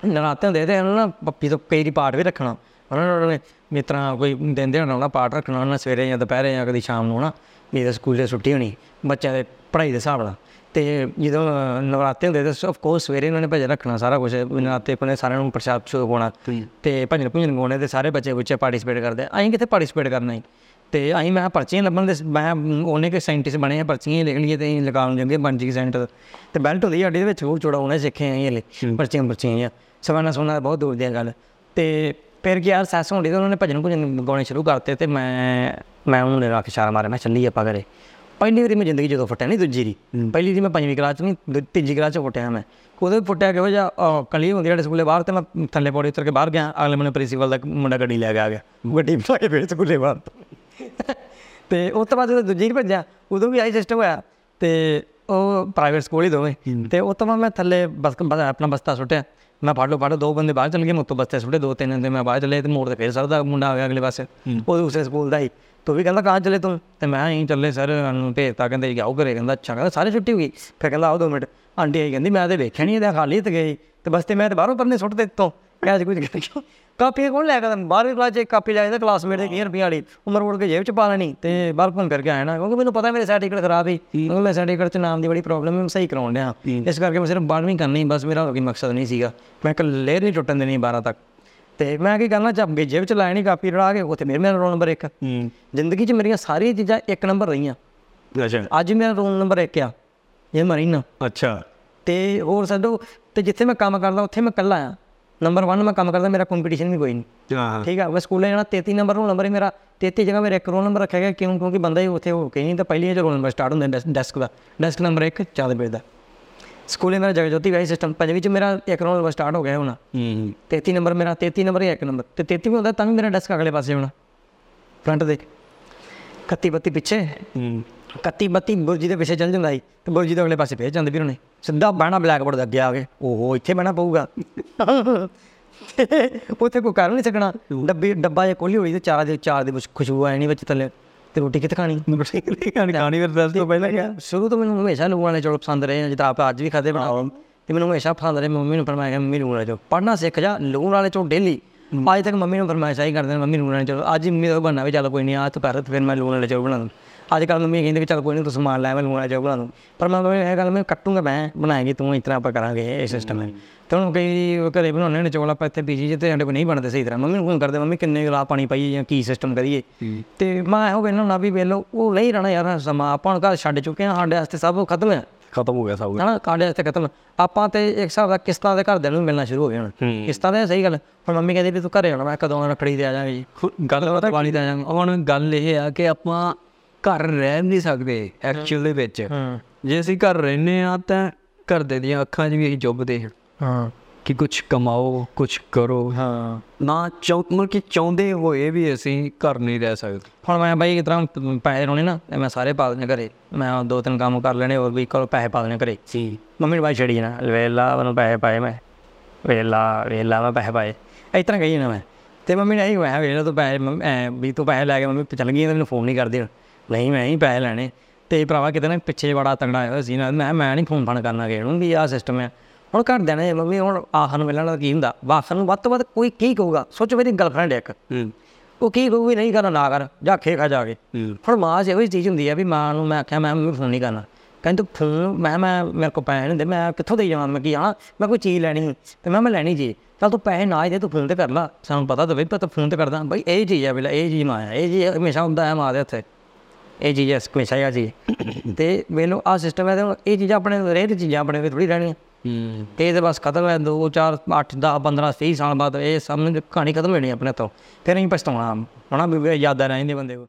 ਨਰਾਤੇ ਹੁੰਦੇ ਤੇ ਉਹਨਾਂ ਨਾ ਪੱਪੀ ਤੋਂ ਕਈ ਦੀ ਪਾਠ ਵੀ ਰੱਖਣਾ ਉਹਨਾਂ ਨੇ ਤਰ੍ਹਾਂ ਕੋਈ ਦਿਨ ਦਿਹਾੜਾ ਉਹਨਾਂ ਪਾਠ ਰੱਖਣਾ ਉਹਨਾਂ ਸਵੇਰੇ ਜਾਂ ਦੁਪਹਿਰੇ ਜਾਂ ਕਦੀ ਸ਼ਾਮ ਨੂੰ ਨਾ ਮੇਰੇ ਸਕੂਲੇ ਛੁੱਟੀ ਹੋਣੀ ਬੱਚਿਆਂ ਦੇ ਪੜ੍ਹਾਈ ਦੇ ਹਿਸਾਬ ਨਾਲ ਤੇ ਜਦੋਂ ਨਵਰਾਤੇ ਹੁੰਦੇ ਤੇ ਆਫ ਕੋਰਸ ਸਵੇਰੇ ਉਹਨਾਂ ਨੇ ਭਜਨ ਰੱਖਣਾ ਸਾਰਾ ਕੁਝ ਨਰਾਤੇ ਕੋਨੇ ਸਾਰਿਆਂ ਨੂੰ ਪ੍ਰਸ਼ਾਦ ਸ਼ੁਰੂ ਹੋਣਾ ਤੇ ਭਜਨ ਭੁਜਨ ਗਾਉਣੇ ਤੇ ਸਾਰੇ ਬੱਚੇ ਬੱਚੇ ਪਾਰਟਿਸਿਪੇਟ ਕਰਦੇ। ਅਸੀਂ ਕਿੱਥੇ ਪਾਰਟਿਸਿਪੇਟ ਕਰਨਾ ਸੀ ਤੇ ਅਸੀਂ ਮੈਂ ਪਰਚੀਆਂ ਲੱਭਣ ਦੇ ਮੈਂ ਉਹਨੇ ਕਿ ਸਾਇੰਟਿਸਟ ਬਣੇ ਆ ਪਰਚੀਆਂ ਹੀ ਲਿਖ ਲਈਏ ਤੇ ਲਗਾਉਣ ਜੰਗੇ ਬਣ ਜੀ ਸੈਂਟਰ ਤੇ ਬੈਲਟ ਹੁੰਦੀ ਸਾਡੀ ਦੇ ਵਿੱਚ ਉਹ ਚੌੜਾਉਣੇ ਸਿੱਖੇ ਆਂ ਹਲੇ ਪਰਚੀਆਂ ਪਰਚੀਆਂ ਆ ਸਵਾਨਾ ਸੋਨਾ ਬਹੁਤ ਦੂਰ ਦੀ ਗੱਲ। ਤੇ ਫਿਰ ਕੀ ਯਾਰ ਸੈਸ ਹੁੰਦੀ ਤੇ ਉਹਨਾਂ ਨੇ ਭਜਨ ਭੁਜਨ ਗਾਉਣੇ ਸ਼ੁਰੂ ਕਰਤੇ ਤੇ ਮੈਂ ਮੈਂ ਉਹਨੂੰ ਰੱਖ ਇਸ਼ਾਰਾ ਮਾਰਿਆ ਮੈਂ ਚੱਲੀ ਆਪਾਂ ਘਰੇ। ਪਹਿਲੀ ਵਾਰੀ ਮੈਂ ਜ਼ਿੰਦਗੀ ਜਦੋਂ ਫੁੱਟਿਆ ਨਹੀਂ ਦੂਜੀ ਦੀ ਪਹਿਲੀ ਦੀ ਮੈਂ ਪੰਜਵੀਂ ਕਲਾਸ ਚ ਨਹੀਂ ਤੀਜੀ ਕਲਾਸ ਚ ਫੁੱਟਿਆ ਮੈਂ। ਉਹਦੇ ਫੁੱਟਿਆ ਕਿਹੋ ਜਿਹਾ ਕਲੀ ਹੁੰਦੀ ਸਾਡੇ ਸਕੂਲੇ ਬਾਹਰ ਤੇ ਮੈਂ ਥੱਲੇ ਪੌੜੀ ਉਤਰ ਕੇ ਬਾਹਰ ਗਿਆ ਅਗਲੇ ਮੈਨੂੰ ਪ੍ਰਿੰਸੀਪਲ ਦਾ ਮੁੰਡਾ ਗੱਡੀ ਲੈ ਕੇ ਆ ਗਿਆ। ਗੱਡੀ ਬਿਠਾ ਕੇ ਫੇਰ ਸਕੂਲੇ ਬਾਹਰ ਤੇ। ਉਸ ਤੋਂ ਬਾਅਦ ਜਦੋਂ ਦੂਜੀ ਚ ਭੱਜਿਆ ਉਦੋਂ ਵੀ ਆਈ ਸਿਸਟਮ ਹੋਇਆ। ਤੇ ਉਹ ਪ੍ਰਾਈਵੇਟ ਸਕੂਲ ਹੀ ਦੋਵੇਂ। ਤੇ ਉਸ ਤੋਂ ਬਾਅਦ ਮੈਂ ਥੱਲੇ ਬਸ ਆਪਣਾ ਬਸਤਾ ਸੁੱਟਿਆ। ਮੈਂ ਲਓ ਫੜ ਲਓ ਦੋ ਬੰਦੇ ਬਾਹਰ ਚਲ ਗਏ ਮੁੱਤੋਂ ਬਸਤੇ ਸੁੱਟੇ ਦੋ ਤਿੰਨ ਤੇ ਮੈਂ ਬਾਹਰ ਚਲੇ ਤੇ ਮੋੜ ਤੇ ਫੇਰ ਸਰ ਦਾ ਮੁੰਡਾ ਆ ਗਿਆ ਅਗਲੇ ਪਾਸੇ। ਉਹ ਦੂਸਰੇ ਸਕੂਲ ਦਾ ਹੀ। ਤੂੰ ਵੀ ਕਹਿੰਦਾ ਕਹਾਂ ਚਲੇ ਤੂੰ? ਤੇ ਮੈਂ ਹੀ ਚੱਲੇ ਸਰ ਨੂੰ ਭੇਜਤਾ ਕਹਿੰਦੇ ਆਓ ਘਰੇ ਕਹਿੰਦਾ ਅੱਛਾ ਕਹਿੰਦਾ ਸਾਰੇ ਛੁੱਟੀ ਹੋ ਗਈ? ਫਿਰ ਕਹਿੰਦਾ ਆਓ ਦੋ ਮਿੰਟ ਆਂਟੀ ਆਈ ਕਹਿੰਦੀ ਮੈਂ ਤੇ ਵੇਖਿਆ ਨਹੀਂ ਇਹਦਾ ਖਾਲੀ ਤੇ ਗਈ ਤੇ ਬਸ ਤੇ ਮੈਂ ਤੇ ਬਾਹਰੋਂ ਪਰਨੇ ਸੁੱਟ ਦਿੱਤੋਂ ਕਿਹਾ ਜੀ ਕੁਝ ਕਾਪੀ ਕੌਣ ਲੈ ਕੇ ਬਾਹਰ ਕਲਾਸ ਚ ਕਾਪੀ ਲੈ ਜਾਂਦਾ ਕਲਾਸਮੇਟ ਦੇ 20 ਰੁਪਏ ਵਾਲੀ। ਉਮਰ ਉੜ ਕੇ ਜੇਬ ਚ ਪਾ ਲੈਣੀ ਤੇ ਬਾਹਰ ਘੁੰਮ ਫਿਰ ਕੇ ਆਇਆ ਨਾ ਕਿਉਂਕਿ ਮੈਨੂੰ ਪਤਾ ਮੇਰੇ ਸਰਟੀਫਿਕੇਟ ਖਰਾਬ ਹੀ ਕਿਉਂਕਿ ਮੈਂ ਸਰਟੀਫਿਕੇਟ ਚ ਨਾਮ ਦੀ ਬੜੀ ਪ੍ਰੋਬਲਮ ਹੈ ਮੈਂ ਸਹੀ ਕਰਾਉਣ ਡਿਆ। ਇਸ ਕਰਕੇ ਮੈਂ ਸਿਰਫ 12ਵੀਂ ਕਰਨੀ ਬਸ ਮੇਰਾ ਕੋਈ ਮਕਸਦ ਨਹੀਂ ਸੀਗਾ। ਮੈਂ ਇੱਕ ਲੇਅਰ ਨਹੀਂ ਟੁੱਟਣ ਦੇਣੀ 12 ਤੱਕ। ਤੇ ਮੈਂ ਕੀ ਕਰਨਾ ਚੱਬ ਕੇ ਜੇਬ ਚ ਨਹੀਂ ਕਾਪੀ ਰੜਾ ਕੇ ਉੱਥੇ ਮੇਰੇ ਮੇਰਾ ਰੋਲ ਨੰਬਰ 1 ਜ਼ਿੰਦਗੀ 'ਚ ਮੇਰੀਆਂ ਸਾਰੀਆਂ ਚੀਜ਼ਾਂ ਇੱਕ ਨੰਬਰ ਰਹੀਆਂ।
ਅੱਛਾ।
ਅੱਜ ਮੇਰਾ ਰੋਲ ਨੰਬਰ 1 ਆ। ਇਹ ਮਰੀਨਾ।
ਅੱਛਾ।
ਤੇ ਹੋਰ ਛੱਡੋ ਤੇ ਜਿੱਥੇ ਮੈਂ ਕੰਮ ਕਰਦਾ ਉੱਥੇ ਮੈਂ ਇਕੱਲਾ ਆ। ਨੰਬਰ 1 ਮੈਂ ਕੰਮ ਕਰਦਾ ਮੇਰਾ ਕੰਪੀਟੀਸ਼ਨ ਵੀ ਕੋਈ ਨਹੀਂ
ਹਾਂ
ਠੀਕ ਆ ਮੈਂ ਸਕੂਲੇ ਜਾਣਾ 33 ਨੰਬਰ ਰੋਲ ਨੰਬਰ ਹੀ ਮੇਰਾ। 33 ਜਗ੍ਹਾ ਮੇਰਾ ਇੱਕ ਰੋਲ ਨੰਬਰ ਰੱਖਿਆ ਗਿਆ ਕਿਉਂ? ਕਿਉਂਕਿ ਬੰਦਾ ਹੀ ਉੱਥੇ ਹੋ ਕੇ ਨਹੀਂ ਤਾਂ ਪਹਿਲੀ ਹੀ ਰੋਲ ਨੰਬਰ ਸਟਾਰਟ ਹੁੰਦਾ ਡੈਸਕ ਦਾ। ਡੈਸਕ ਨੰਬਰ 1 ਚਾਰ ਵਜੇ ਦਾ। ਸਕੂਲੇ ਮੇਰਾ ਜਗਜੋਤੀ ਵਾਈ ਸਿਸਟਮ ਪੰਜਵੀਂ ਚ ਮੇਰਾ ਇੱਕ ਰੋਲ ਨੰਬਰ ਸਟਾਰਟ ਹੋ ਗਿਆ ਹੁਣ।
ਹੂੰ
33 ਨੰਬਰ ਮੇਰਾ 33 ਨੰਬਰ ਇੱਕ ਨੰਬਰ। ਤੇ 33 ਵੀ ਹੁੰਦਾ ਤਾਂ ਵੀ ਮੇਰਾ ਡੈਸਕ ਅਗਲੇ ਪਾਸੇ ਹੋਣਾ। ਫਰੰਟ ਦੇ 31 32 ਪਿੱਛੇ।
ਹੂੰ।
31 32 ਬੁਰਜੀ ਦੇ ਪਿੱਛੇ ਚੱਲ ਜਾਂਦਾ ਸੀ। ਤੇ ਬੁਰਜੀ ਦੇ ਅਗਲੇ ਪਾਸੇ ਫੇਰ ਜਾਂਦੇ ਵੀਰ ਨੇ ਸਿੱਧਾ ਬਹਿਣਾ ਬਲੈਕ ਬੋਰਡ ਦੇ ਅੱਗੇ ਆ ਕੇ ਓਹੋ ਇੱਥੇ ਬਹਿਣਾ ਪਊਗਾ। ਉੱਥੇ ਕੋਈ ਕਰ ਨਹੀਂ ਸਕਣਾ ਡੱਬੀ ਡੱਬਾ ਜੇ ਕੋਲੀ ਹੋਈ ਤੇ ਚਾਰ ਦੇ ਚਾਰ ਦੀ ਖੁਸ਼ਬੂ ਆਣੀ ਵਿੱਚ ਥੱਲੇ। ਤੇ ਰੋਟੀ ਕਿੱਥੇ ਖਾਣੀ?
ਕਹਾਣੀ ਕਹਾਣੀ ਫਿਰ ਦੱਸ ਤੋਂ ਪਹਿਲਾਂ ਕਿਆ
ਸ਼ੁਰੂ ਤੋਂ ਮੈਨੂੰ ਹਮੇਸ਼ਾ ਲੂਣ ਵਾਲੇ ਚੌਲ ਪਸੰਦ ਰਹੇ ਜਿੱਦਾਂ ਆਪ ਅੱਜ ਵੀ ਖਾਦੇ ਬਣਾ ਤੇ ਮੈਨੂੰ ਹਮੇਸ਼ਾ ਪਸੰਦ ਰਹੇ। ਮੰਮੀ ਨੂੰ ਫਰਮਾਇਆ ਮੰਮੀ ਲੂਣ ਵਾਲੇ ਚੌਲ। ਪੜਨਾ ਸਿੱਖ ਜਾ ਲੂਣ ਵਾਲੇ ਚੌਲ ਡੇਲੀ ਅੱਜ ਤੱਕ ਮੰਮੀ ਨੂੰ ਫਰਮਾਇਸ਼ ਆਈ ਕਰਦੇ ਨੇ ਮੰਮੀ ਲੂਣ ਵਾਲੇ ਚੌਲ। ਅੱਜ ਮੰਮੀ ਦਾ ਬਣਨਾ ਵੀ ਚੱਲ ਕੋਈ ਨਹੀਂ ਆ ਤਾਂ ਪਰ ਫਿਰ ਮੈਂ ਲੂਣ ਵਾਲੇ ਚੌਲ ਬਣਾ ਦੂੰ। ਅੱਜ ਕੱਲ ਮੰਮੀ ਕਹਿੰਦੇ ਕਿ ਚੱਲ ਕੋਈ ਨਹੀਂ ਤੂੰ ਸਮਾਨ ਲੈ ਮੈਂ ਲੂਣ ਵਾਲੇ ਚੌਲ ਬਣਾ ਦੂੰ। ਪਰ ਮੈਂ ਇਹ ਗੱਲ ਮੈਂ ਕੱਟੂੰਗਾ ਮੈਂ ਬਣਾਏਗੀ ਤੂੰ ਤਰ੍ਹਾਂ ਆਪਾਂ ਕਰਾਂਗੇ ਇਹ ਸਿਸਟਮ ਹੈ। ਤੇ ਹੁਣ ਕਈ ਘਰੇ ਬਣਾਉਣੇ ਨੇ ਚੌਲ ਆਪਾਂ ਇੱਥੇ ਪੀਜੀ ਜਿੱਤੇ ਸਾਡੇ ਕੋਲ ਨਹੀਂ ਬਣਦੇ ਸਹੀ ਤਰ੍ਹਾਂ। ਮੰਮੀ ਨੂੰ ਫੋਨ ਕਰਦੇ ਮੰਮੀ ਕਿੰਨੇ ਗਲਾਸ ਪਾਣੀ ਪਾਈਏ ਜਾਂ ਕੀ ਸਿਸਟਮ ਕਰੀਏ? ਤੇ ਮੈਂ ਇਹੋ ਕਹਿੰਦਾ ਨਾ ਵੀ ਵੇਲੋ ਉਹ ਨਹੀਂ ਰਹਿਣਾ ਯਾਰ ਸਮਾਂ ਆਪਾਂ ਘਰ ਛੱਡ ਚੁੱਕੇ ਹਾਂ ਸਾਡੇ ਵਾਸਤੇ ਸਭ ਖਤਮ ਹੈ।
ਖਤਮ ਹੋ ਗਿਆ ਸਭ
ਹਨਾ ਕਾਂਡੇ ਵਾਸਤੇ ਖਤਮ। ਆਪਾਂ ਤੇ ਇੱਕ ਹਿਸਾਬ ਦਾ ਕਿਸ਼ਤਾਂ ਦੇ ਘਰਦਿਆਂ ਨੂੰ ਮਿਲਣਾ ਸ਼ੁਰੂ ਹੋ ਗਏ ਹੁਣ। ਕਿਸ਼ਤਾਂ ਦੇ ਸਹੀ ਗੱਲ ਹੁਣ ਮੰਮੀ ਕਹਿੰਦੀ ਵੀ ਤੂੰ ਘਰੇ ਆਉਣਾ ਮੈਂ ਕਦੋਂ ਰੱਖੜੀ ਤੇ ਆ ਜਾਵਾਂਗੇ ਜੀ।
ਗੱਲ ਪਤਾ
ਪਾਣੀ ਤੇ ਆ ਜਾਵਾਂਗਾ।
ਹੁਣ ਗੱਲ ਇਹ ਆ ਕਿ ਆਪਾਂ ਘਰ ਰਹਿ ਨਹੀਂ ਸਕਦੇ ਐਕਚੁਅਲ ਦੇ ਵਿੱਚ। ਜੇ ਅਸੀਂ ਘਰ ਰਹਿੰਦੇ ਆ ਤਾਂ ਘਰ ਦੇ ਦੀਆਂ ਅੱਖਾਂ 'ਚ ਵੀ ਅਸੀਂ ਚੁੱਭਦੇ ਹਾਂ।
ਹਾਂ।
ਕਿ ਕੁਝ ਕਮਾਓ ਕੁਝ ਕਰੋ।
ਹਾਂ।
ਨਾ ਚਾਹ ਮਤਲਬ ਕਿ ਚਾਹੁੰਦੇ ਹੋਏ ਵੀ ਅਸੀਂ ਘਰ ਨਹੀਂ ਰਹਿ ਸਕਦੇ।
ਹੁਣ ਮੈਂ ਬਾਈ ਇਸ ਤਰ੍ਹਾਂ ਪੈਸੇ ਲਾਉਣੇ ਨਾ ਮੈਂ ਸਾਰੇ ਪਾ ਦੇਣੇ ਘਰੇ। ਮੈਂ ਦੋ ਤਿੰਨ ਕੰਮ ਕਰ ਲੈਣੇ ਹੋਰ ਵੀ ਕੋਲ ਪੈਸੇ ਪਾ ਦੇਣੇ ਘਰੇ।
ਜੀ।
ਮੰਮੀ ਨੂੰ ਬਾਈ ਛੜੀ ਨਾ ਵੇਲਾ ਮੈਨੂੰ ਪੈਸੇ ਪਾਏ ਮੈਂ। ਵੇਲਾ ਵੇਲਾ ਮੈਂ ਪੈਸੇ ਪਾਏ। ਇਸ ਤਰ੍ਹਾਂ ਕਹੀ ਨਾ ਮੈਂ। ਤੇ ਮੰਮੀ ਨੇ ਇਹ ਹੋਇਆ ਵੇਲਾ ਤੂੰ ਪੈਸੇ ਵੀ ਤੂੰ ਪੈਸੇ ਲੈ ਕੇ ਮੰਮੀ ਚੱਲ ਗਈ ਮੈਨੂੰ ਫੋਨ ਨਹੀਂ ਕਰਦੀ ਨਹੀਂ ਮੈਂ ਹੀ ਪੈਸੇ ਲੈਣੇ। ਤੇ ਭਰਾਵਾ ਕਿਤੇ ਨਾ ਪਿੱਛੇ ਬੜਾ ਤਗੜਾ ਹੋਇਆ ਸੀ ਨਾ ਮੈਂ ਮੈਂ ਨਹੀਂ ਫੋਨ ਫਾਨ ਕਰਨਾ ਕਿਸੇ ਨੂੰ ਵੀ ਆਹ ਸਿਸਟਮ ਹੈ ਹੁਣ ਘਰ ਦੇ ਨੇ ਮੰਮੀ ਹੁਣ ਆਖਰ ਨੂੰ ਮਿਲਣ ਦਾ ਕੀ ਹੁੰਦਾ? ਵਾਖਰ ਨੂੰ ਵੱਧ ਤੋਂ ਵੱਧ ਕੋਈ ਕੀ ਕਹੂਗਾ? ਸੋਚੋ ਮੇਰੀ ਗਰਲਫ੍ਰੈਂਡ ਇੱਕ। ਉਹ ਕੀ ਕਹੂਗੀ ਨਹੀਂ ਕਰਨਾ ਨਾ ਕਰ ਜਾ ਖੇ ਖਾ ਜਾ ਕੇ। ਹੁਣ ਮਾਂ ਜਿਹੋ ਜਿਹੀ ਚੀਜ਼ ਹੁੰਦੀ ਆ ਵੀ ਮਾਂ ਨੂੰ ਮੈਂ ਆਖਿਆ ਮੈਂ ਮੰਮੀ ਫੋਨ ਨਹੀਂ ਕਰਨਾ। ਕਹਿੰਦੀ ਤੂੰ ਮੈਂ ਮੈਂ ਮੇਰੇ ਕੋਲ ਪੈਸੇ ਨਹੀਂ ਹੁੰਦੇ ਮੈਂ ਕਿੱਥੋਂ ਦੇ ਜਾਵਾਂ? ਮੈਂ ਕੀ ਹਾਂ ਮੈਂ ਕੋਈ ਚੀਜ਼ ਲੈਣੀ ਤੇ ਮੈਂ ਮੈਂ ਲੈਣੀ ਜੀ ਚੱਲ ਤੂੰ ਪੈਸੇ ਨਾ ਦੇ ਤੂੰ ਫੋਨ ਤੇ ਕਰ ਲਾ। ਸਾਨੂੰ ਪਤਾ ਤਾਂ ਵੀ ਪਰ ਤੂੰ ਫੋਨ ਤੇ ਕਰਦਾ। ਬਈ ਇਹ ਚੀਜ਼ ਆ ਵੇਲਾ ਇਹ ਚੀਜ਼ ਮਾਂ ਆ ਇਹ ਚੀਜ਼ ਹਮੇਸ਼ਾ ਹੁੰਦਾ ਹੈ ਮਾਂ ਦੇ ਹੱਥੇ। ਇਹ ਚੀਜ਼ ਹਮੇਸ਼ਾ ਆ ਜੀ ਤੇ ਵੇਲੋ ਆ ਸਿਸਟਮ ਹੈ ਤੇ ਇਹ ਚੀਜ਼ਾਂ ਆਪਣੇ ਦੀ ਚੀਜ਼ਾਂ ਆਪਣੇ ਥੋੜੀ ਰਹਿਣੀਆਂ। ਤੇ ਇਹ ਤਾਂ ਬਸ ਖਤਮ ਹੈ 2 4 8 10 15 30 ਸਾਲ ਬਾਅਦ ਇਹ ਸਮਝ ਕਹਾਣੀ ਖਤਮ ਹੋਣੀ ਆਪਣੇ ਤੋਂ ਫਿਰ ਅਸੀਂ ਪਛਤਾਉਣਾ ਹਣਾ ਵੀ ਯਾਦਾਂ ਰਹਿੰਦੇ ਬੰਦੇ ਕੋ